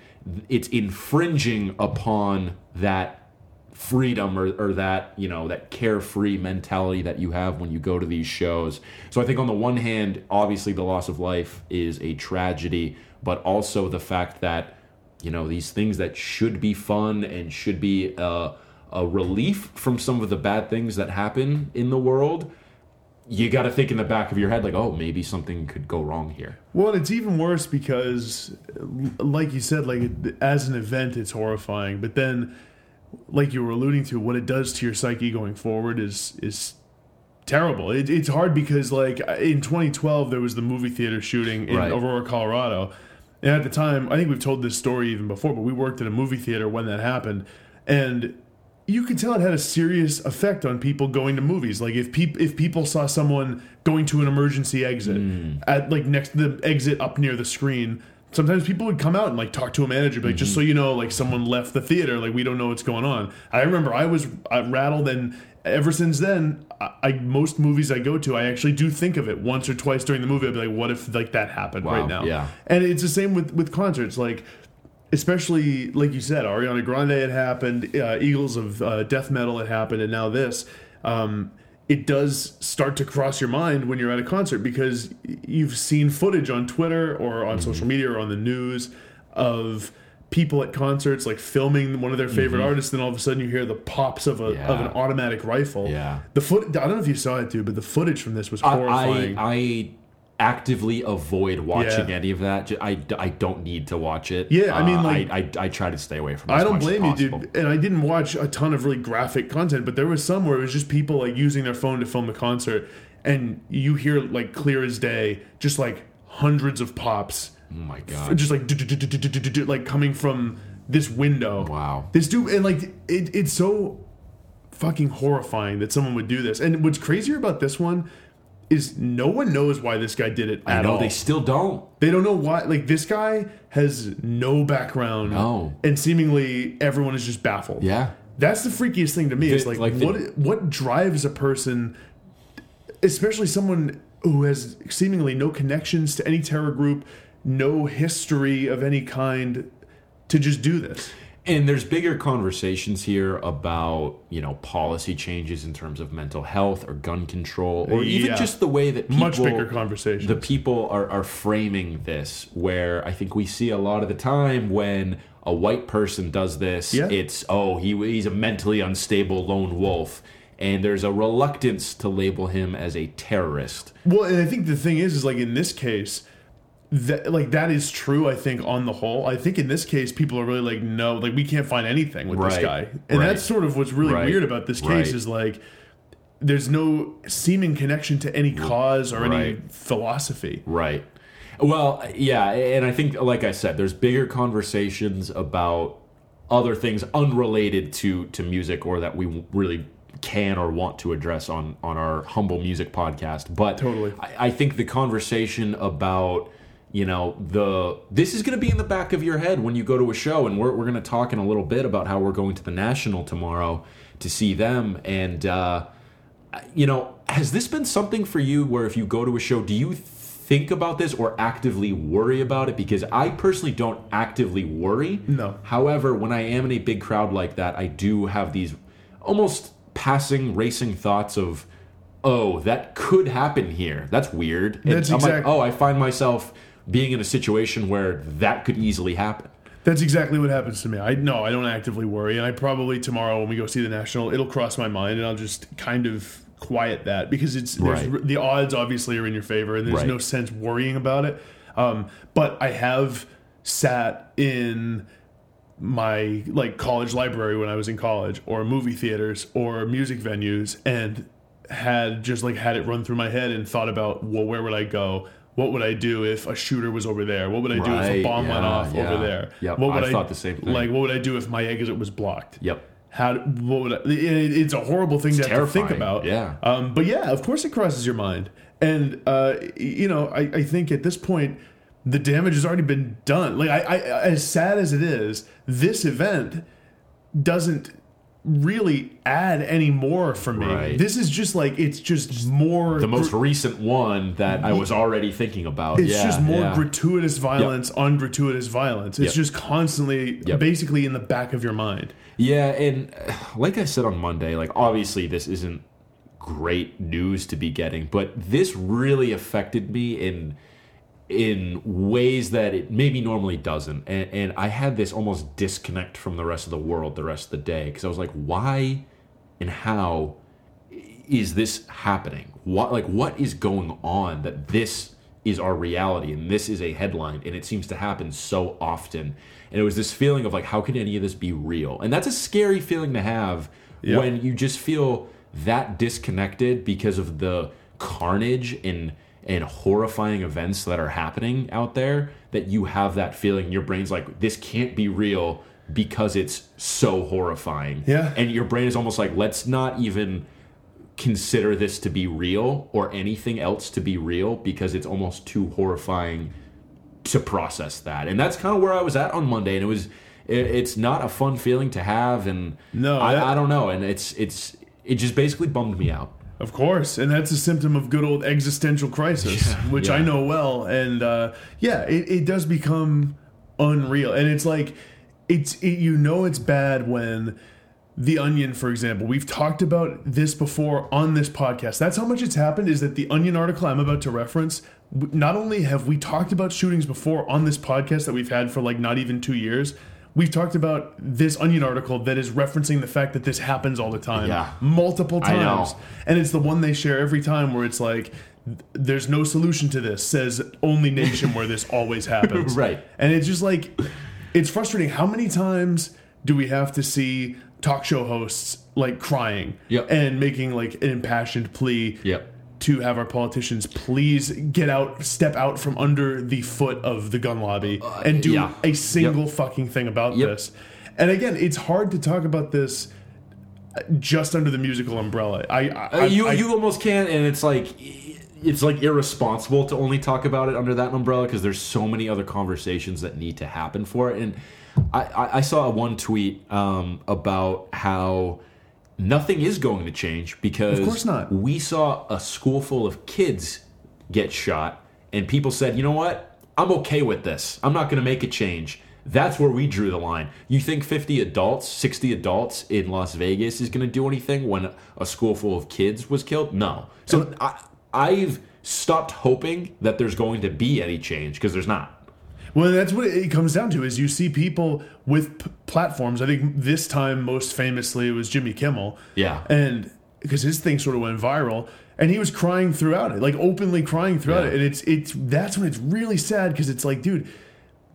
it's infringing upon that freedom or, or that you know that carefree mentality that you have when you go to these shows. So i think on the one hand obviously the loss of life is a tragedy but also the fact that you know these things that should be fun and should be a, a relief from some of the bad things that happen in the world you got to think in the back of your head like oh maybe something could go wrong here Well, it's even worse because, like you said, like as an event, it's horrifying. But then, like you were alluding to, what it does to your psyche going forward is is terrible. It, it's hard because, like in 2012, there was the movie theater shooting in Right. Aurora, Colorado, and at the time, I think we've told this story even before, but we worked at a movie theater when that happened, and you could tell it had a serious effect on people going to movies. Like if peop- if people saw someone going to an emergency exit at like next to the exit up near the screen, sometimes people would come out and like talk to a manager, like, just so you know, like someone left the theater, like we don't know what's going on. I remember I was uh, rattled, and ever since then, I, I most movies I go to, I actually do think of it once or twice during the movie. I'd be like, what if like that happened Wow, right now? yeah. And it's the same with with concerts, like especially like you said, Ariana Grande had happened, uh, Eagles of uh, Death Metal had happened, and now this. Um, it does start to cross your mind when you're at a concert because you've seen footage on Twitter or on social media or on the news of people at concerts like filming one of their favorite artists, and all of a sudden you hear the pops of a of an automatic rifle. Yeah. the foot. I don't know if you saw it, dude, but the footage from this was I, horrifying. I, I actively avoid watching Yeah. any of that. I, I don't need to watch it. Yeah, I mean, Uh, like- I, I, I try to stay away from. it I don't blame you, dude. And I didn't watch a ton of really graphic content, but there was some where it was just people like using their phone to film the concert, and you hear like clear as day, just like hundreds of pops, Oh my god! just like like coming from this window. Wow. This dude, and like it, it's so fucking horrifying that someone would do this. And what's crazier about this one is no one knows why this guy did it I know all. they still don't. They don't know why. Like this guy has no background. No. and seemingly everyone is just baffled. Yeah. that's the freakiest thing to me. It's The- like, like the- what what drives a person, especially someone who has seemingly no connections to any terror group, no history of any kind, to just do this. And there's bigger conversations here about, you know, policy changes in terms of mental health or gun control, or even Yeah. just the way that people, Much bigger conversations. the people are, are framing this. Where I think we see a lot of the time when a white person does this, Yeah. it's oh he he's a mentally unstable lone wolf, and there's a reluctance to label him as a terrorist. Well, and I think the thing is, is like in this case, that like that is true. I think on the whole, I think in this case, people are really like, no, like we can't find anything with this guy, and right. that's sort of what's really Right, weird about this case right. is like. There's no seeming connection to any cause or any philosophy. Right. Well, yeah, and I think, like I said, there's bigger conversations about other things unrelated to to music or that we really can or want to address on on our humble music podcast. But Totally. I, I think the conversation about you know the this is going to be in the back of your head when you go to a show, and we're we're going to talk in a little bit about how we're going to the National tomorrow to see them and. uh you know, has this been something for you where if you go to a show, do you think about this or actively worry about it? Because I personally don't actively worry. No. However, when I am in a big crowd like that, I do have these almost passing, racing thoughts of, oh, that could happen here. That's weird. And That's I'm like, oh, I find myself being in a situation where that could easily happen. That's exactly what happens to me. I no, I don't actively worry, and I probably tomorrow when we go see the national, it'll cross my mind, and I'll just kind of quiet that because it's there's, Right. the odds obviously are in your favor, and there's Right. no sense worrying about it. Um, but I have sat in my like college library when I was in college, or movie theaters, or music venues, and had just like had it run through my head and thought about well, where would I go? What would I do if a shooter was over there? What would I do if a Right, bomb went off yeah. over there? Yep, what would I thought the same thing. Like, what would I do if my exit was blocked? Yep. How? What would I, it, it's a horrible thing to have to think about. yeah. Um, but yeah, of course it crosses your mind, and uh, you know, I, I think at this point the damage has already been done. Like, I, I, as sad as it is, this event doesn't really add any more for me. Right. This is just like it's just more The most recent one that I was already thinking about. it's yeah, just more yeah. gratuitous violence on gratuitous violence. It's Yep. just constantly Yep. basically in the back of your mind. Yeah, and uh, like I said on Monday, like obviously this isn't great news to be getting, but this really affected me in in ways that it maybe normally doesn't. And, and I had this almost disconnect from the rest of the world the rest of the day because I was like, why and how is this happening? What like what is going on that this is our reality and this is a headline and it seems to happen so often. And it was this feeling of like how could any of this be real? And that's a scary feeling to have Yeah. when you just feel that disconnected because of the carnage and and horrifying events that are happening out there that you have that feeling your brain's like this can't be real because it's so horrifying. Yeah. and your brain is almost like let's not even consider this to be real or anything else to be real because it's almost too horrifying to process that. And that's kind of where i was at on monday and it was it, it's not a fun feeling to have and No, I, that- I don't know and it's it's it just basically bummed me out Of course, and that's a symptom of good old existential crisis, which I know well. And uh, yeah, it, it does become unreal, and it's like it's it, you know it's bad when the Onion, for example, we've talked about this before on this podcast. That's how much it's happened. Is that the Onion article I'm about to reference? Not only have we talked about shootings before on this podcast that we've had for like not even two years. We've talked about this Onion article that is referencing the fact that this happens all the time, Yeah. multiple times. And it's the one they share every time where it's like, there's no solution to this, says only nation where this always happens. Right. And it's just like, it's frustrating. How many times do we have to see talk show hosts like crying Yep. and making like an impassioned plea Yep. To have our politicians please get out, step out from under the foot of the gun lobby and do yeah. a single fucking thing about Yep. this? And again, it's hard to talk about this just under the musical umbrella. I, I, Uh, you I- you almost can't, and it's like it's like irresponsible to only talk about it under that umbrella because there's so many other conversations that need to happen for it. And I, I, I saw one tweet um, about how nothing is going to change because Of course not. we saw a school full of kids get shot, and people said, you know what, I'm okay with this. I'm not going to make a change. That's where we drew the line. You think 50 adults, 60 adults in Las Vegas is going to do anything when a school full of kids was killed? No. So I, I've stopped hoping that there's going to be any change because there's not. Well, that's what it comes down to is you see people with p- platforms. I think this time most famously it was Jimmy Kimmel. Yeah. And because his thing sort of went viral and he was crying throughout it, like openly crying throughout Yeah. it. And it's it's that's when it's really sad because it's like, dude,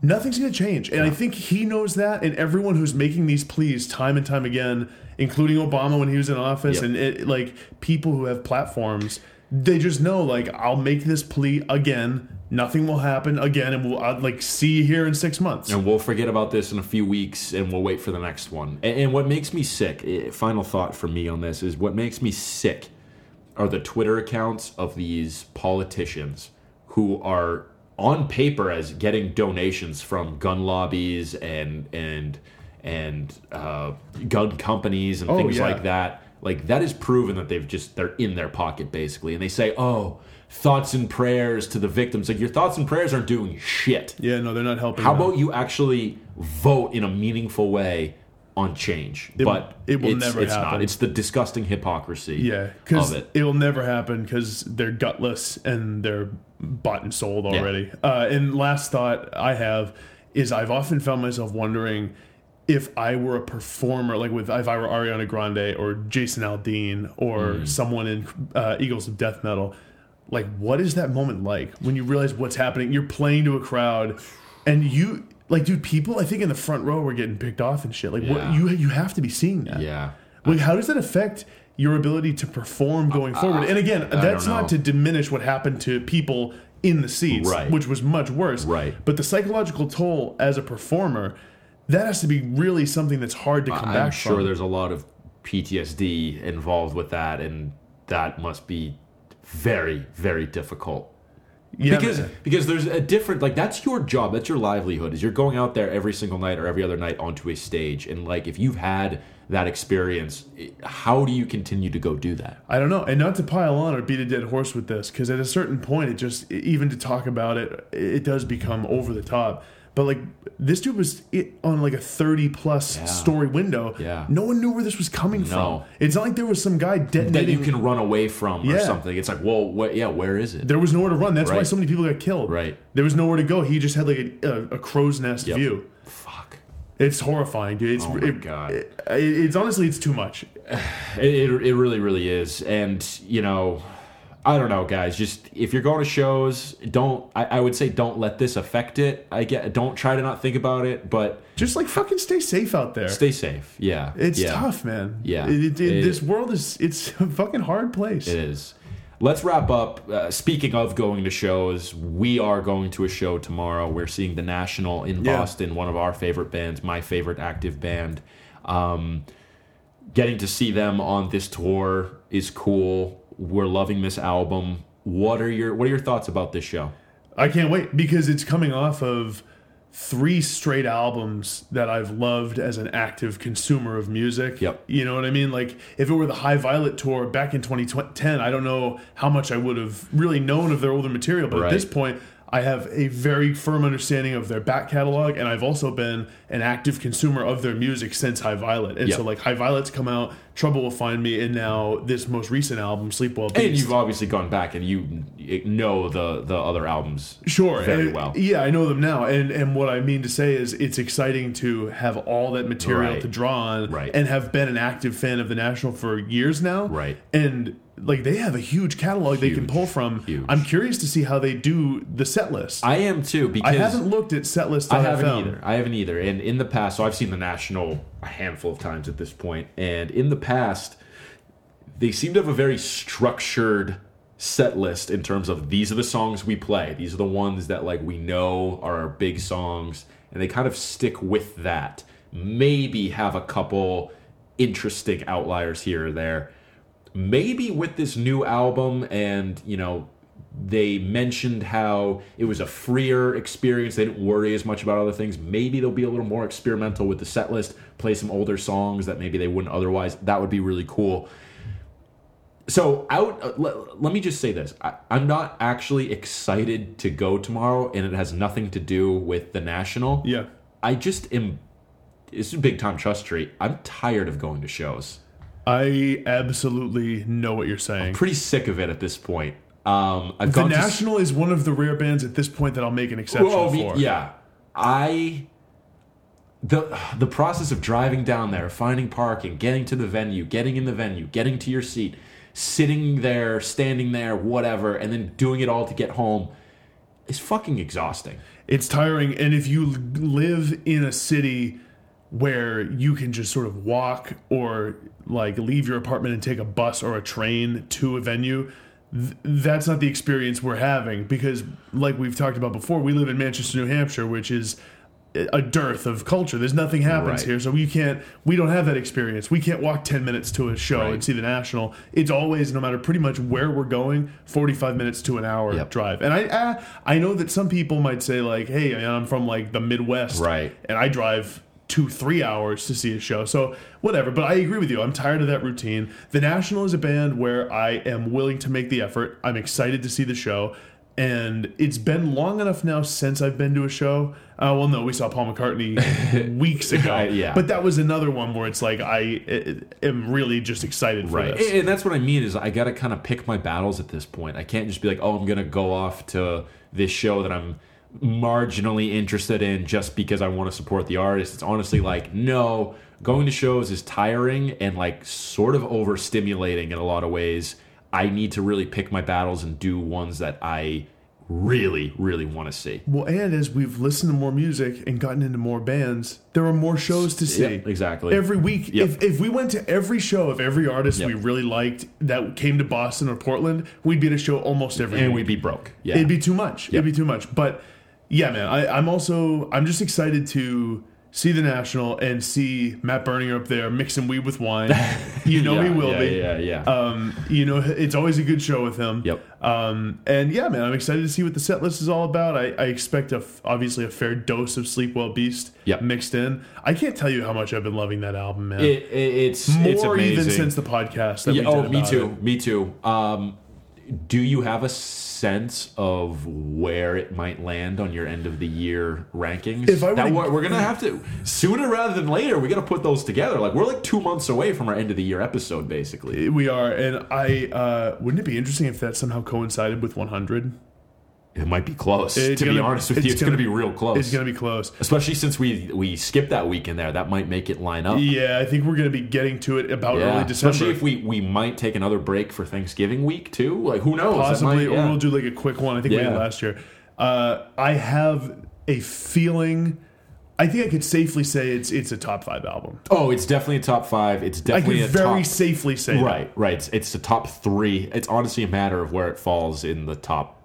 nothing's going to change. And I think he knows that and everyone who's making these pleas time and time again, including Obama when he was in office Yep. and it, like people who have platforms, they just know like I'll make this plea again. Nothing will happen again, and we'll I'll, like see you here in six months. And we'll forget about this in a few weeks and we'll wait for the next one. And, and what makes me sick, eh, final thought for me on this, is what makes me sick are the Twitter accounts of these politicians who are on paper as getting donations from gun lobbies and and and uh, gun companies and Oh, things yeah. like that. Like that is proven that they've just they're in their pocket basically, and they say, "Oh, thoughts and prayers to the victims." Like your thoughts and prayers aren't doing shit. Yeah, no, they're not helping. How them. about you actually vote in a meaningful way on change? It- but it will it's, never it's happen. not. It's the disgusting hypocrisy Yeah, because it. will never happen because they're gutless and they're bought and sold already. Uh, and last thought I have is I've often found myself wondering if I were a performer, like with if I were Ariana Grande or Jason Aldean or Hmm. someone in uh, Eagles of Death Metal, like what is that moment like when you realize what's happening? You're playing to a crowd, and you like, dude, people I think in the front row were getting picked off and shit. Like, what you you have to be seeing that. Yeah. Like, how does that affect your ability to perform going forward? And again, that's don't to diminish what happened to people in the seats, Right. which was much worse. Right. But the psychological toll as a performer, that has to be really something that's hard to come I'm back sure from. there's a lot of PTSD involved with that, and that must be very, very difficult. Yeah, because man. because there's a different like that's your job, that's your livelihood. Is you're going out there every single night or every other night onto a stage, and like if you've had that experience, eh, how do you continue to go do that? I don't know, and not to pile on or beat a dead horse with this, because at a certain point, it just even to talk about it, it does become over the top. But like this dude was i- on like a thirty plus Yeah. story window. Yeah. no one knew where this was coming from. It's not like there was some guy That detonating. you can run away from or Yeah. something. It's like, well, what, yeah, where is it? there was nowhere to run. That's why so many people got killed. Right. There was nowhere to go. He just had like a, a, a crow's nest Yep. view. Fuck. It's horrifying, dude. It's Oh my it- God. it- it's honestly it's too much. It, it, it really, really is. And, you know, I don't know, guys. Just if you're going to shows, don't, I, I would say don't let this affect it. I get, don't try to not think about it, but Just like fucking stay safe out there. stay safe. Yeah. it's yeah, tough, man. Yeah. It- it- It- this world is it's a fucking hard place. It is. Let's wrap up. Uh, speaking of going to shows, we are going to a show tomorrow. We're seeing the National in Yeah. Boston, one of our favorite bands, my favorite active band. Um, getting to see them on this tour is cool. We're loving this album. What are your What are your thoughts about this show? I can't wait because it's coming off of three straight albums that I've loved as an active consumer of music. Yep. You know what I mean? Like if it were the High Violet tour back in 2010, I don't know how much I would have really known of their older material, but Right. at this point I have a very firm understanding of their back catalog, and I've also been an active consumer of their music since High Violet. And Yep. so, like, High Violet's come out, Trouble Will Find Me, and now this most recent album, Sleep Well Beast. And you've obviously gone back and you know the the other albums Sure, very and- well. Yeah, I know them now, and and what I mean to say is, it's exciting to have all that material Right. to draw on, Right. and have been an active fan of the National for years now, Right. And like they have a huge catalog they can pull from. Huge. I'm curious to see how they do the set list. I am too because I haven't looked at set list. I haven't either. I haven't either. And in the past, so I've seen the National a handful of times at this point, and in the past, they seem to have a very structured set list in terms of these are the songs we play. These are the ones that like we know are our big songs, and they kind of stick with that. Maybe have a couple interesting outliers here or there. Maybe with this new album and, you know, they mentioned how it was a freer experience. They didn't worry as much about other things. Maybe they'll be a little more experimental with the set list, play some older songs that maybe they wouldn't otherwise. That would be really cool. So, out. Uh, let, let me just say this: I, I'm not actually excited to go tomorrow, and it has nothing to do with the national. Yeah, I just am. This is a big time trust tree. I'm tired of going to shows. I absolutely know what you're saying. I'm pretty sick of it at this point. Um, I've The gone to s- National is one of the rare bands at this point that I'll make an exception Well, for. yeah, I the the process of driving down there, finding parking, getting to the venue, getting in the venue, getting to your seat, sitting there, standing there, whatever, and then doing it all to get home is fucking exhausting. It's tiring, and if you live in a city where you can just sort of walk or like leave your apartment and take a bus or a train to a venue, th- that's not the experience we're having because, like we've talked about before, we live in Manchester, New Hampshire, which is a dearth of culture. There's nothing happens Right. here, so we can't. We don't have that experience. We can't walk ten minutes to a show Right. and see the national. It's always, no matter pretty much where we're going, forty-five minutes to an hour Yep. drive. And I, uh, I know that some people might say like, "Hey, I'm from like the Midwest, Right. And I drive two, three hours to see a show. So whatever. But I agree with you. I'm tired of that routine. The National is a band where I am willing to make the effort. I'm excited to see the show. And it's been long enough now since I've been to a show. Uh, well, no, we saw Paul McCartney weeks ago. Yeah. But that was another one where it's like I am really just excited for Right. this. And that's what I mean is I got to kind of pick my battles at this point. I can't just be like, "Oh, I'm going to go off to this show that I'm marginally interested in just because I want to support the artist. It's honestly like, no, going to shows is tiring and like sort of overstimulating in a lot of ways. I need to really pick my battles and do ones that I really, really want to see. Well, and as we've listened to more music and gotten into more bands, there are more shows to see. Yep, exactly. Every week, Yep. if, if we went to every show of every artist Yep. we really liked that came to Boston or Portland, we'd be at a show almost every and week. we'd be broke. Yeah. It'd be too much. It'd be too much. But yeah, man, I, I'm also I'm just excited to see the national and see Matt Berninger up there mixing weed with wine. You know yeah, he will yeah, be. Yeah, yeah. Um, you know, it's always a good show with him. Yep. Um, and yeah, man, I'm excited to see what the set list is all about. I, I expect a f- obviously a fair dose of Sleep Well Beast Yep. mixed in. I can't tell you how much I've been loving that album, man. it, it, it's More it's amazing. even since the podcast. That Yeah, oh, me too. it. Me too. Um, do you have a sense of where it might land on your end of the year rankings? If I were That to- we're, we're gonna have to sooner rather than later. We got to put those together. Like we're like two months away from our end of the year episode, basically. We are, and I uh, wouldn't it be interesting if that somehow coincided with 100? It might be close. It's to be gonna- honest with you, it's it's gonna, gonna- be real close. It's gonna be close. Especially since we we skipped that week in there, that might make it line up. Yeah, I think we're gonna be getting to it about Yeah, early December. especially if we we might take another break for Thanksgiving week too. Like who knows? Possibly, might- or we'll do like a quick one. I think we did last year. Uh, I have a feeling. I think I could safely say it's it's a top five album. Oh, it's definitely a top five. It's I definitely could a very top. safely say that. Right, right. It's, it's the top three. It's honestly a matter of where it falls in the top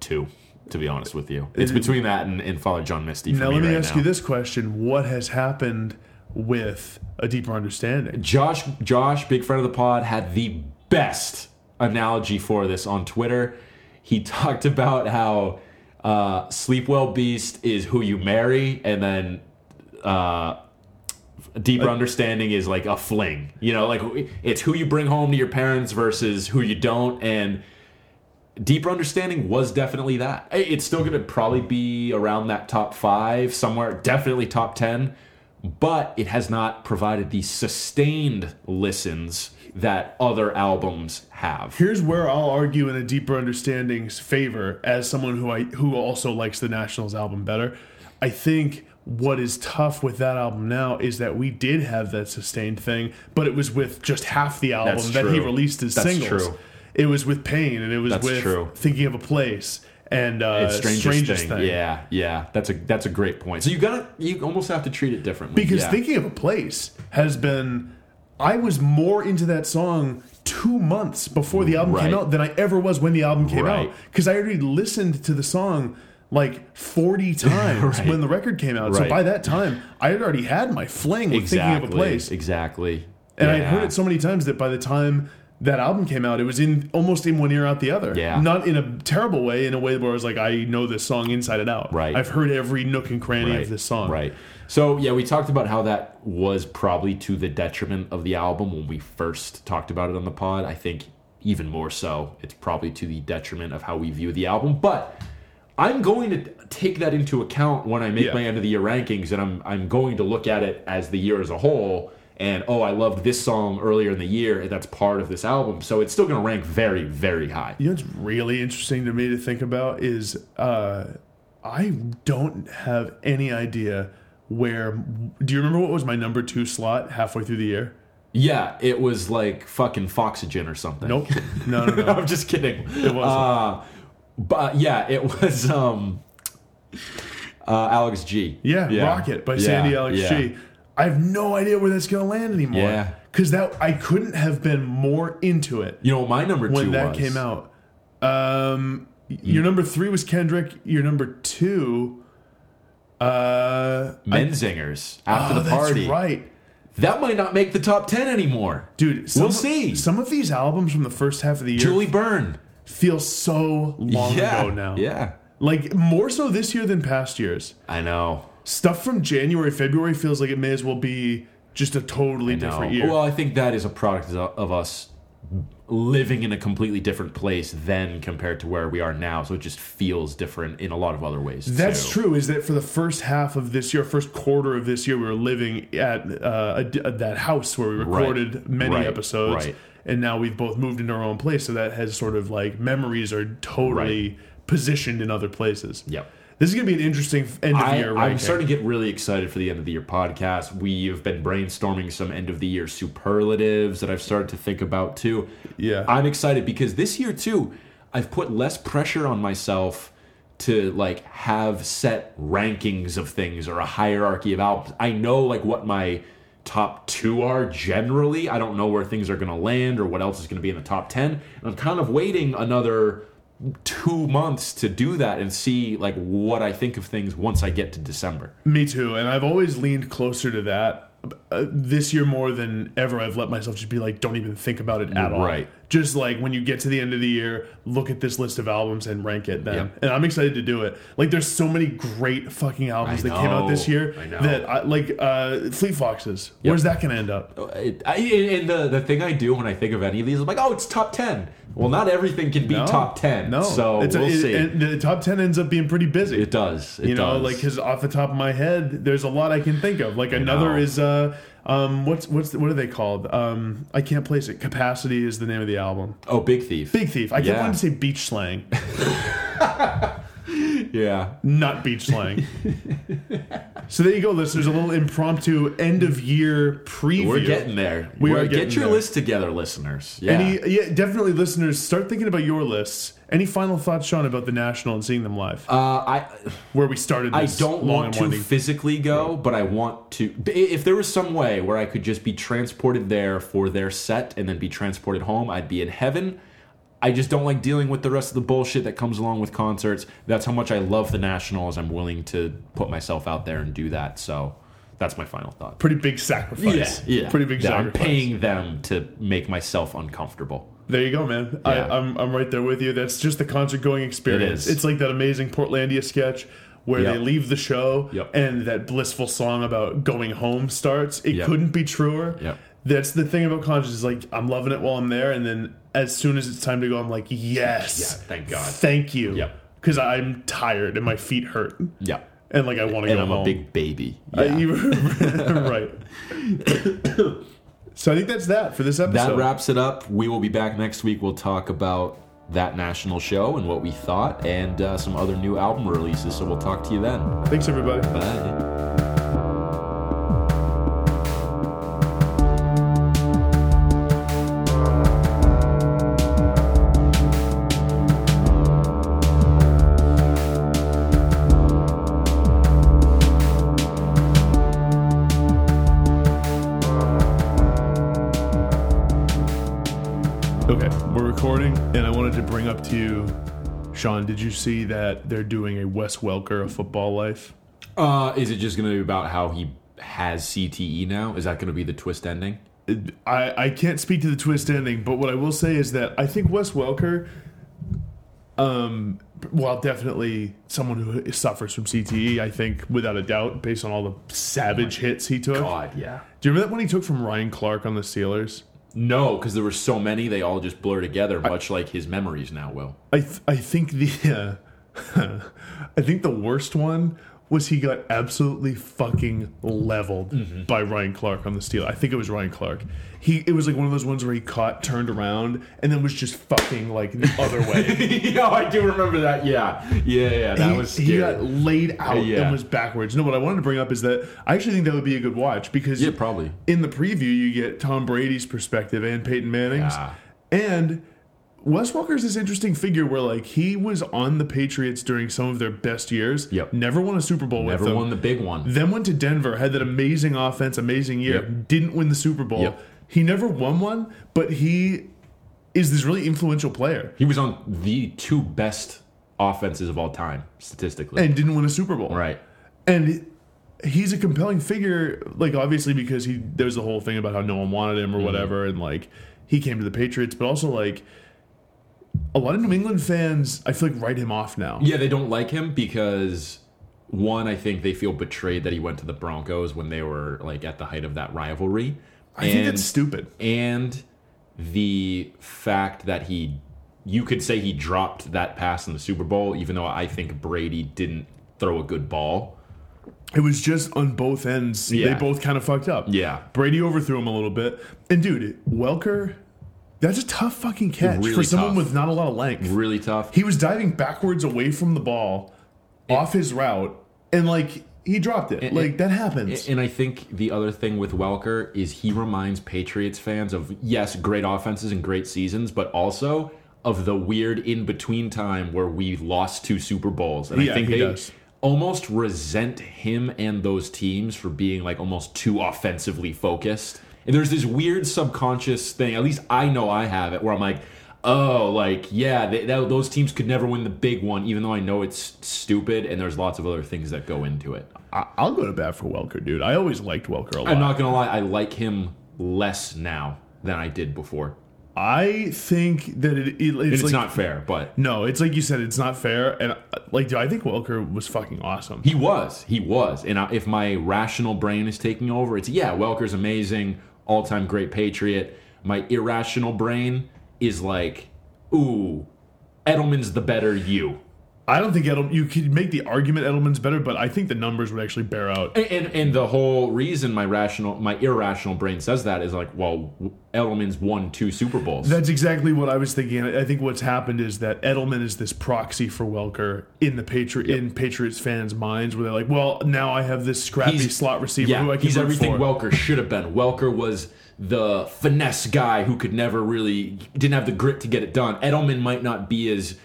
two. To be honest with you, it's between that and, and Father John Misty. For Now me let me right ask now. you this question: What has happened with a deeper understanding? Josh, Josh, big friend of the pod, had the best analogy for this on Twitter. He talked about how uh, Sleep Well Beast is who you marry, and then uh, deeper understanding is like a fling. You know, like it's who you bring home to your parents versus who you don't, and deeper understanding was definitely that. It's still going to probably be around that top five, somewhere, definitely top 10, but it has not provided the sustained listens that other albums have. Here's where I'll argue in a deeper understanding's favor as someone who I who also likes the Nationals album better. I think what is tough with that album now is that we did have that sustained thing, but it was with just half the album That's that he released as That's singles. true. It was with Pain and it was That's with true. Thinking of a Place and uh, It's strangest, Strangest thing. Thing. Yeah, yeah. That's a that's a great point. So you gotta you almost have to treat it differently. Because yeah. Thinking of a Place has been. I was more into that song two months before the album came out than I ever was when the album came Right. out. Because I already listened to the song like 40 times Right. when the record came out. So by that time, I had already had my fling with exactly, Thinking of a Place. Exactly. And I Yeah. heard it so many times that by the time that album came out, it was in almost in one ear out the other. Yeah. Not in a terrible way, in a way where I was like, I know this song inside and out. Right. I've heard every nook and cranny right, of this song. Right. So yeah, we talked about how that was probably to the detriment of the album when we first talked about it on the pod. I think even more so, it's probably to the detriment of how we view the album. But I'm going to take that into account when I make Yeah. my end of the year rankings, and I'm I'm going to look at it as the year as a whole. And oh, I loved this song earlier in the year, that's part of this album. So it's still going to rank very, very high. You know what's really interesting to me to think about is uh, I don't have any idea where. Do you remember what was my number two slot halfway through the year? Yeah, it was like fucking Foxygen or something. Nope. No, no, no. I'm just kidding. It wasn't. Uh, but yeah, it was um, uh, Alex G. Yeah, Rocket by Yeah, Sandy Alex yeah. G. I have no idea where that's going to land anymore. Yeah. Because that I couldn't have been more into it You know my number two when that was? came out. Um, your number three was Kendrick. Your number two, uh, Menzingers after oh, the party. That's right, That might not make the top ten anymore. dude. Some We'll of- see. Some of these albums from the first half of the year Julie Byrne. feel so long yeah. ago now. Yeah. Like more so this year than past years. I know. Stuff from January, February feels like it may as well be just a totally different year. Well, I think that is a product of us living in a completely different place than compared to where we are now. So it just feels different in a lot of other ways. That's too. true. Is that for the first half of this year, first quarter of this year, we were living at uh, a, a- that house where we recorded many Right. episodes, Right. and now we've both moved into our own place. So that has sort of like memories are totally positioned in other places. Yep. This is gonna be an interesting end of I, year. I'm ranking. starting to get really excited for the end of the year podcast. We've been brainstorming some end of the year superlatives that I've started to think about too. Yeah. I'm excited because this year too, I've put less pressure on myself to like have set rankings of things or a hierarchy of albums. I know like what my top two are generally. I don't know where things are going to land or what else is going to be in the top 10. And I'm kind of waiting another two months to do that and see like what I think of things once I get to December. Me too, and I've always leaned closer to that. Uh, this year more than ever, I've let myself just be like, don't even think about it at all. Right. Just like when you get to the end of the year, look at this list of albums and rank it. Then, Yep. and I'm excited to do it. Like, there's so many great fucking albums I that came out this year I know. that I like. Uh, Fleet Foxes. Where's that gonna end up? It, I, and the the thing I do when I think of any of these, I'm like, oh, it's top ten. Well, not everything can be No. top ten. No, so it's we'll it- see. and the top ten ends up being pretty busy. it does. It does. you know, like because off the top of my head, there's a lot I can think of. Like another is uh, um, what's what's the, what are they called? Um, I can't place it. Capacity is the name of the album. oh, Big Thief. Big Thief. I kept Yeah. wanting to say beach slang, yeah. not beach slang. so there you go, listeners. A little impromptu end of year preview. We're getting there. We We're- are getting get your there. list together, listeners. Yeah. Any, yeah, definitely, listeners. Start thinking about your lists. Any final thoughts, Sean, about the National and seeing them live? uh, I Where we started. I don't want to physically go, but I want to. If there was some way where I could just be transported there for their set and then be transported home, I'd be in heaven. I just don't like dealing with the rest of the bullshit that comes along with concerts. That's how much I love the Nationals. I'm willing to put myself out there and do that. So that's my final thought. Pretty big sacrifice. Yeah. Pretty big Yeah, I'm paying them to make myself uncomfortable. There you go, man. Yeah. I, I'm I'm right there with you. That's just the concert going experience. It is. It's like that amazing Portlandia sketch where Yep. they leave the show Yep. and that blissful song about going home starts. It Yep. couldn't be truer. That's the thing about concerts is like I'm loving it while I'm there, and then as soon as it's time to go, I'm like, yes, Yeah, thank God. thank you, Yep. because I'm tired and my feet hurt, Yeah. and like I want to go I'm home. a big baby. Uh, Yeah. right. so I think that's that for this episode. that wraps it up. We will be back next week. We'll talk about that national show and what we thought and uh, some other new album releases. So we'll talk to you then. Thanks, everybody. Bye. Wanted to bring up to you, Sean. Did you see that they're doing a Wes Welker, a football life? Uh, is it just going to be about how he has CTE now? Is that going to be the twist ending? I I can't speak to the twist ending, but what I will say is that I think Wes Welker, um, well, definitely someone who suffers from CTE. I think without a doubt, based on all the savage hits he took. God, yeah. Do you remember that one he took from Ryan Clark on the Steelers? No, because there were so many, they all just blur together, much like his memories now will. I th- I think the uh, I think the worst one was he got absolutely fucking leveled Mm-hmm. by Ryan Clark on the steel. I think it was Ryan Clark. He it was like one of those ones where he caught, turned around, and then was just fucking like the other way. yeah, I do remember that. Yeah, yeah, yeah. That he, was he got laid out Yeah. and was backwards. No, what I wanted to bring up is that I actually think that would be a good watch because Yeah, probably. in the preview you get Tom Brady's perspective and Peyton Manning's, Yeah. and Wes Welker's this interesting figure where like he was on the Patriots during some of their best years. Yep. Never won a Super Bowl Never with them. won the big one. then went to Denver, had that amazing offense, amazing year. Yep. Didn't win the Super Bowl. Yep. He never won one, but he is this really influential player He was on the two best offenses of all time, statistically. and didn't win a Super Bowl. right. and he's a compelling figure like obviously because he there's the whole thing about how no one wanted him or Mm-hmm. whatever and like he came to the patriots but also like a lot of new england fans i feel like write him off now Yeah, they don't like him because one, I think they feel betrayed that he went to the Broncos when they were like at the height of that rivalry. i think that's stupid and the fact that he you could say he dropped that pass in the Super Bowl, even though I think Brady didn't throw a good ball. it was just on both ends they both kind of fucked up Yeah. brady overthrew him a little bit and dude welker that's a tough fucking catch Really for someone tough. with not a lot of length Really tough. he was diving backwards away from the ball off his route and like he dropped it. like that happens. And I think the other thing with Welker is he reminds Patriots fans of yes, great offenses and great seasons, but also of the weird in between time where we lost two Super Bowls. And Yeah, I think he they does. almost resent him and those teams for being like almost too offensively focused. And there's this weird subconscious thing, at least I know I have it, where I'm like, oh, like, yeah, they, that, those teams could never win the big one, even though I know it's stupid and there's lots of other things that go into it. I, I'll go to bat for Welker, dude. I always liked Welker a lot. I'm not gonna lie, I like him less now than I did before. I think that it, it- it's, it's like, not fair, but No, it's like you said. It's not fair, and uh, like, dude, I think Welker was fucking awesome. he was, he was. And I, if my rational brain is taking over, it's yeah, Welker's amazing, all time great Patriot. My irrational brain is like, ooh, Edelman's the better you. I don't think Edel, you could make the argument Edelman's better, but I think the numbers would actually bear out. And, and and the whole reason my rational, my irrational brain says that is like, well, Edelman's won two Super Bowls. That's exactly what I was thinking. I think what's happened is that Edelman is this proxy for Welker in the Patriot in Patriots fans' minds, where they're like, "Well, now I have this scrappy He's- slot receiver Yeah, who I can he's everything for." Welker should have been. Welker was the finesse guy who could never really didn't have the grit to get it done. Edelman might not be as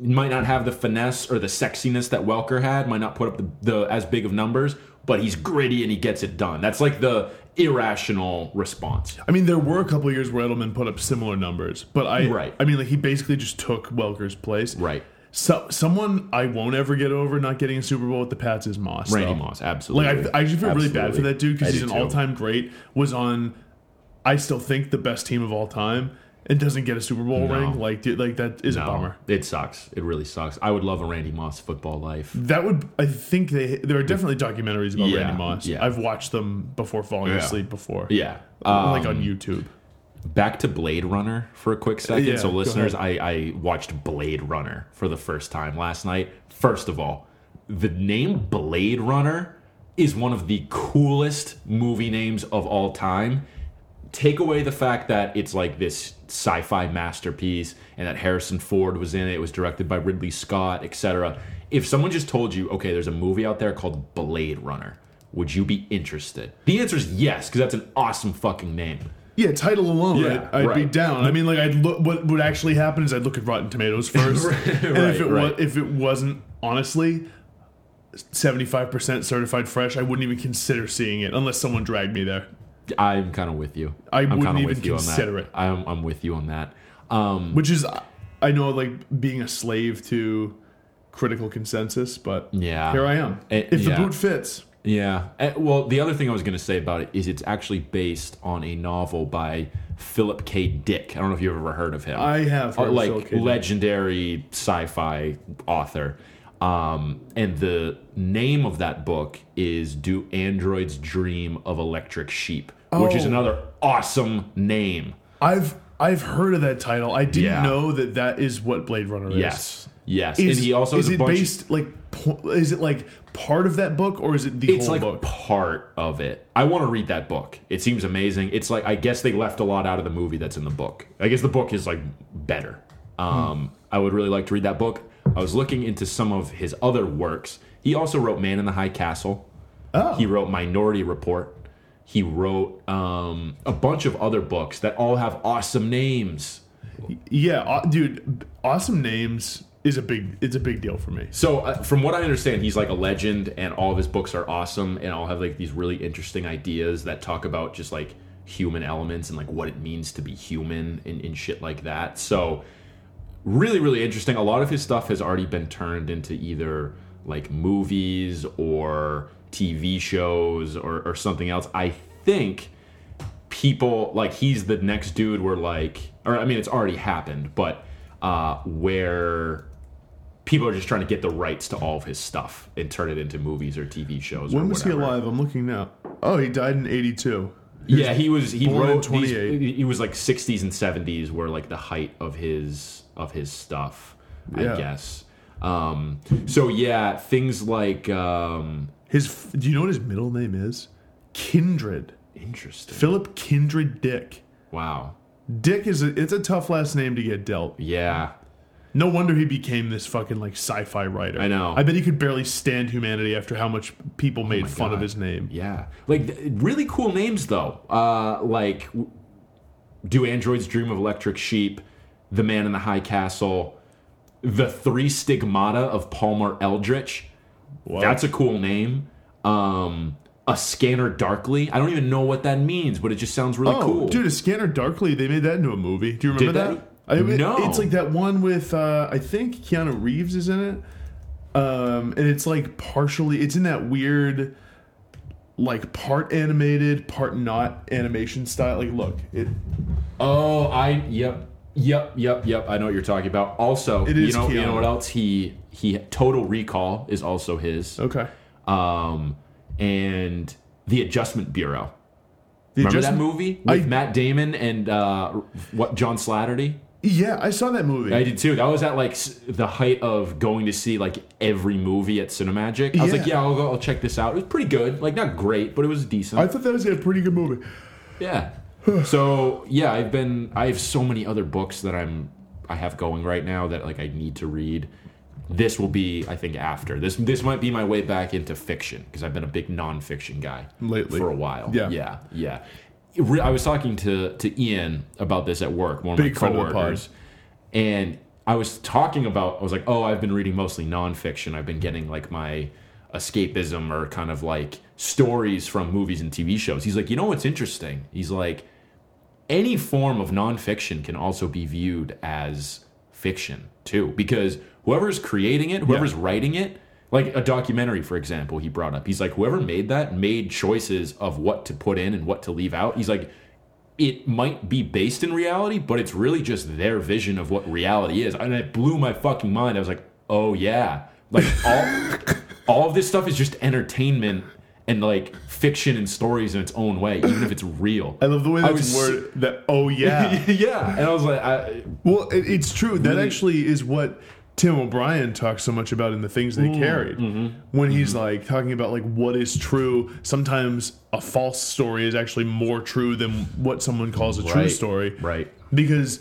might not have the finesse or the sexiness that Welker had. Might not put up the, the as big of numbers, but he's gritty and he gets it done. That's like the irrational response. I mean, there were a couple of years where Edelman put up similar numbers, but I, Right. I mean, like he basically just took Welker's place. Right. So, someone I won't ever get over not getting a Super Bowl with the Pats is Moss. Randy though. Moss, absolutely. Like I, I actually feel really bad for that dude because he's an too. all-time great. Was on, I still think the best team of all time, and doesn't get a Super Bowl No. ring. Like, dude, like that is a bummer. It sucks. It really sucks. I would love a Randy Moss football life. That would, I think they there are definitely documentaries about Yeah, Randy Moss. yeah. I've watched them before falling Yeah. asleep before. Yeah. like Um, on YouTube. back to Blade Runner for a quick second. Yeah, so, listeners, I, I watched Blade Runner for the first time last night. First of all, the name Blade Runner is one of the coolest movie names of all time. Take away the fact that it's like this sci-fi masterpiece and that Harrison Ford was in it. It was directed by Ridley Scott, etc. If someone just told you, okay, there's a movie out there called Blade Runner, would you be interested? The answer is yes, because that's an awesome fucking name. Yeah, title alone, Yeah, I'd, I'd be down. I mean, like, I'd look. What would actually happen is I'd look at Rotten Tomatoes first, Right, and if it right. was, if it wasn't honestly seventy five percent certified fresh, I wouldn't even consider seeing it unless someone dragged me there. I'm kind of with you. I am wouldn't even with you on consider that. it. I'm, I'm with you on that. Um, Which is, I know, like being a slave to critical consensus, but Yeah. here I am. Eh, if yeah. the boot fits, yeah. Eh, Well, the other thing I was going to say about it is it's actually based on a novel by Philip K. Dick. I don't know if you've ever heard of him. I have like Philip K. Dick. legendary sci-fi author. Um, and the name of that book is "Do Androids Dream of Electric Sheep," which is Oh. another awesome name. I've I've heard of that title. I didn't Yeah. know that that is what Blade Runner is. Yes, yes. Is, and he also is it based like po- is it like part of that book or is it the it's whole like book? part of it. I want to read that book. It seems amazing. It's like I guess they left a lot out of the movie that's in the book. I guess the book is like better. Um, I would really like to read that book. I was looking into some of his other works. He also wrote Man in the High Castle. Oh. He wrote Minority Report. He wrote um, a bunch of other books that all have awesome names. Yeah, aw- dude, awesome names is a big it's a big deal for me. So, uh, from what I understand, he's like a legend, and all of his books are awesome, and all have like these really interesting ideas that talk about just like human elements and like what it means to be human and, and shit like that. So, really, really interesting. A lot of his stuff has already been turned into either like movies or TV shows or, or something else. I think people like he's the next dude where like or I mean it's already happened, but uh where people are just trying to get the rights to all of his stuff and turn it into movies or TV shows. When was he alive? I'm looking now. Oh, he died in 82. Yeah, he was. He wrote. 28. He, he was like 60s and 70s were like the height of his of his stuff. Yeah. I guess. Um, so yeah, things like um, His do you know what his middle name is? Kindred. interesting. Philip Kindred Dick. Wow. Dick is a it's a tough last name to get dealt. Yeah. No wonder he became this fucking like sci-fi writer. I know. I bet he could barely stand humanity after how much people made fun of his name. Yeah, like really cool names though. Uh, like, do androids dream of electric sheep? The man in the high castle, the three stigmata of Palmer Eldritch. That's a cool name. Um, a scanner darkly. I don't even know what that means, but it just sounds really Oh, cool. dude, a Scanner Darkly. They made that into a movie. Do you remember Did that? I, it- No. It's like that one with uh, I think Keanu Reeves is in it. Um, and it's like partially. It's in that weird, like part animated, part not animation style. Like, look, it. Oh, I yep. Yep, yep, yep. I know what you're talking about. Also, It you is know, you know what else? He he Total Recall is also his. Okay. Um, and the Adjustment Bureau. The Remember Adjustment- that movie with I- Matt Damon and uh, what John Slattery? Yeah, I saw that movie. I did too. That was at like s- the height of going to see like every movie at Cinemagic. I was like, Yeah. yeah, I'll go. I'll check this out. It was pretty good. Like not great, but it was decent. I thought that was a pretty good movie. Yeah. So yeah, I've been. I have so many other books that I'm. I have going right now that like I need to read. This will be, I think, after this. This might be my way back into fiction because I've been a big nonfiction guy Lately. for a while. Yeah. yeah, yeah. I was talking to to Ian about this at work. One of Big my friend of coworkers, and I was talking about. I was like, oh, I've been reading mostly nonfiction. I've been getting like my escapism or kind of like stories from movies and TV shows. He's like, you know what's interesting? He's like, any form of nonfiction can also be viewed as fiction too, because whoever's creating it, whoever's writing it, like a documentary, for example, he brought up. He's like, whoever made that made choices of what to put in and what to leave out. He's like, it might be based in reality, but it's really just their vision of what reality is. And it blew my fucking mind. I was like, oh yeah. Like all all of this stuff is just entertainment and like fiction and stories in its own way, even if it's real. I love the way that's worded. That oh yeah. yeah. And I was like, I, well, it, it's true. That Really- actually is what Tim O'Brien talks so much about in the things they carried. mm-hmm. When he's like talking about like what is true. Sometimes a false story is actually more true than what someone calls a true story. right. Because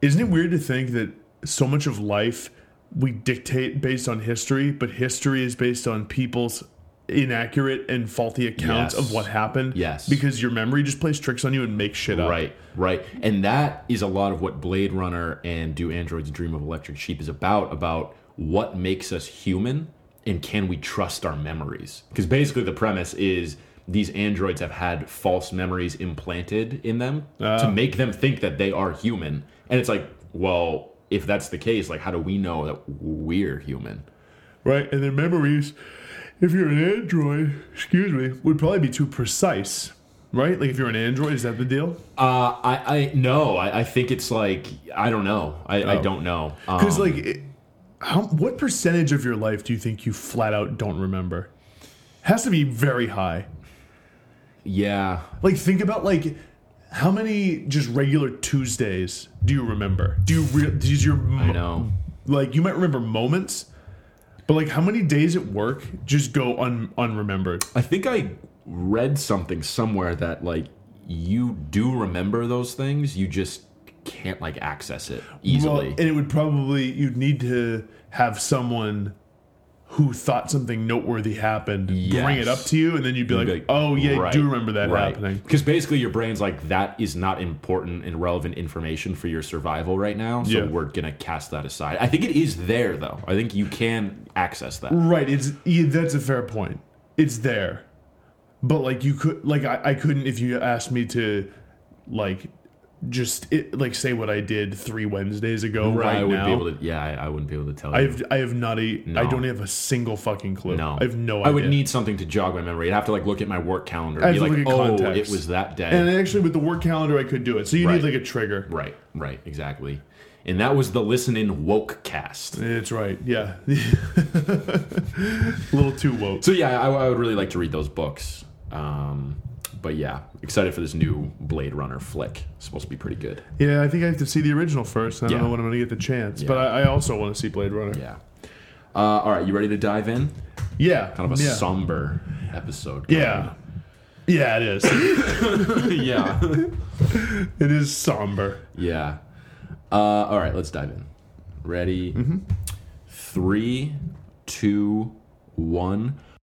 isn't it weird to think that so much of life we dictate based on history, but history is based on people's inaccurate and faulty accounts Yes. of what happened? Yes. Because your memory just plays tricks on you and makes shit up. Right, right. And that is a lot of what Blade Runner and Do Androids Dream of Electric Sheep is about about what makes us human and can we trust our memories? Because basically the premise is these androids have had false memories implanted in them to ah. make them think that they are human. And it's like, well, if that's the case, like how do we know that we're human? Right. And their memories, if you're an android, excuse me, would probably be too precise. Right? Like if you're an android, is that the deal? Uh, I, I no, I, I think it's like I don't know. I, I Oh. don't know. Because Um, like, it, how what percentage of your life do you think you flat out don't remember? Has to be very high. yeah, Like think about like how many just regular Tuesdays do you remember? Do you re- does your I know. like you might remember moments, but like how many days at work just go un- unremembered? I think I read something somewhere that like you do remember those things, you just can't like access it easily. Well, and it would probably you'd need to have someone who thought something noteworthy happened bring it up to you, and then you'd be like, Be like, "Oh yeah, I do remember that right. happening." Because basically your brain's like that is not important and relevant information for your survival right now, so Yeah. we're gonna cast that aside. I think it is there though. I think you can access that. Right. It's yeah, that's a fair point. It's there, but like you could like I, I couldn't if you asked me to like just it, like say what I did three Wednesdays ago right, I wouldn't now. be able to. Yeah, I, I wouldn't be able to tell. I have I have not a I No. don't have a single fucking clue. no, I have no idea. I would need something to jog my memory. I'd have to like look at my work calendar I and be like, oh, context. it was that day. and actually with the work calendar I could do it. So you Right. need like a trigger. Right, right, exactly. And that was the listening Woke cast. It's right. Yeah. a little too woke. So yeah, I, I would really like to read those books. Um, but yeah, excited for this new Blade Runner flick. It's supposed to be pretty good. Yeah, I think I have to see the original first. I don't Yeah. know when I'm going to get the chance, Yeah. but I, I also want to see Blade Runner. Yeah. Uh, all right, you ready to dive in? Yeah, Kind of a yeah. somber episode. Yeah, yeah, it is. yeah. it is somber. yeah. Uh, all right, let's dive in. Ready? Three, two, one.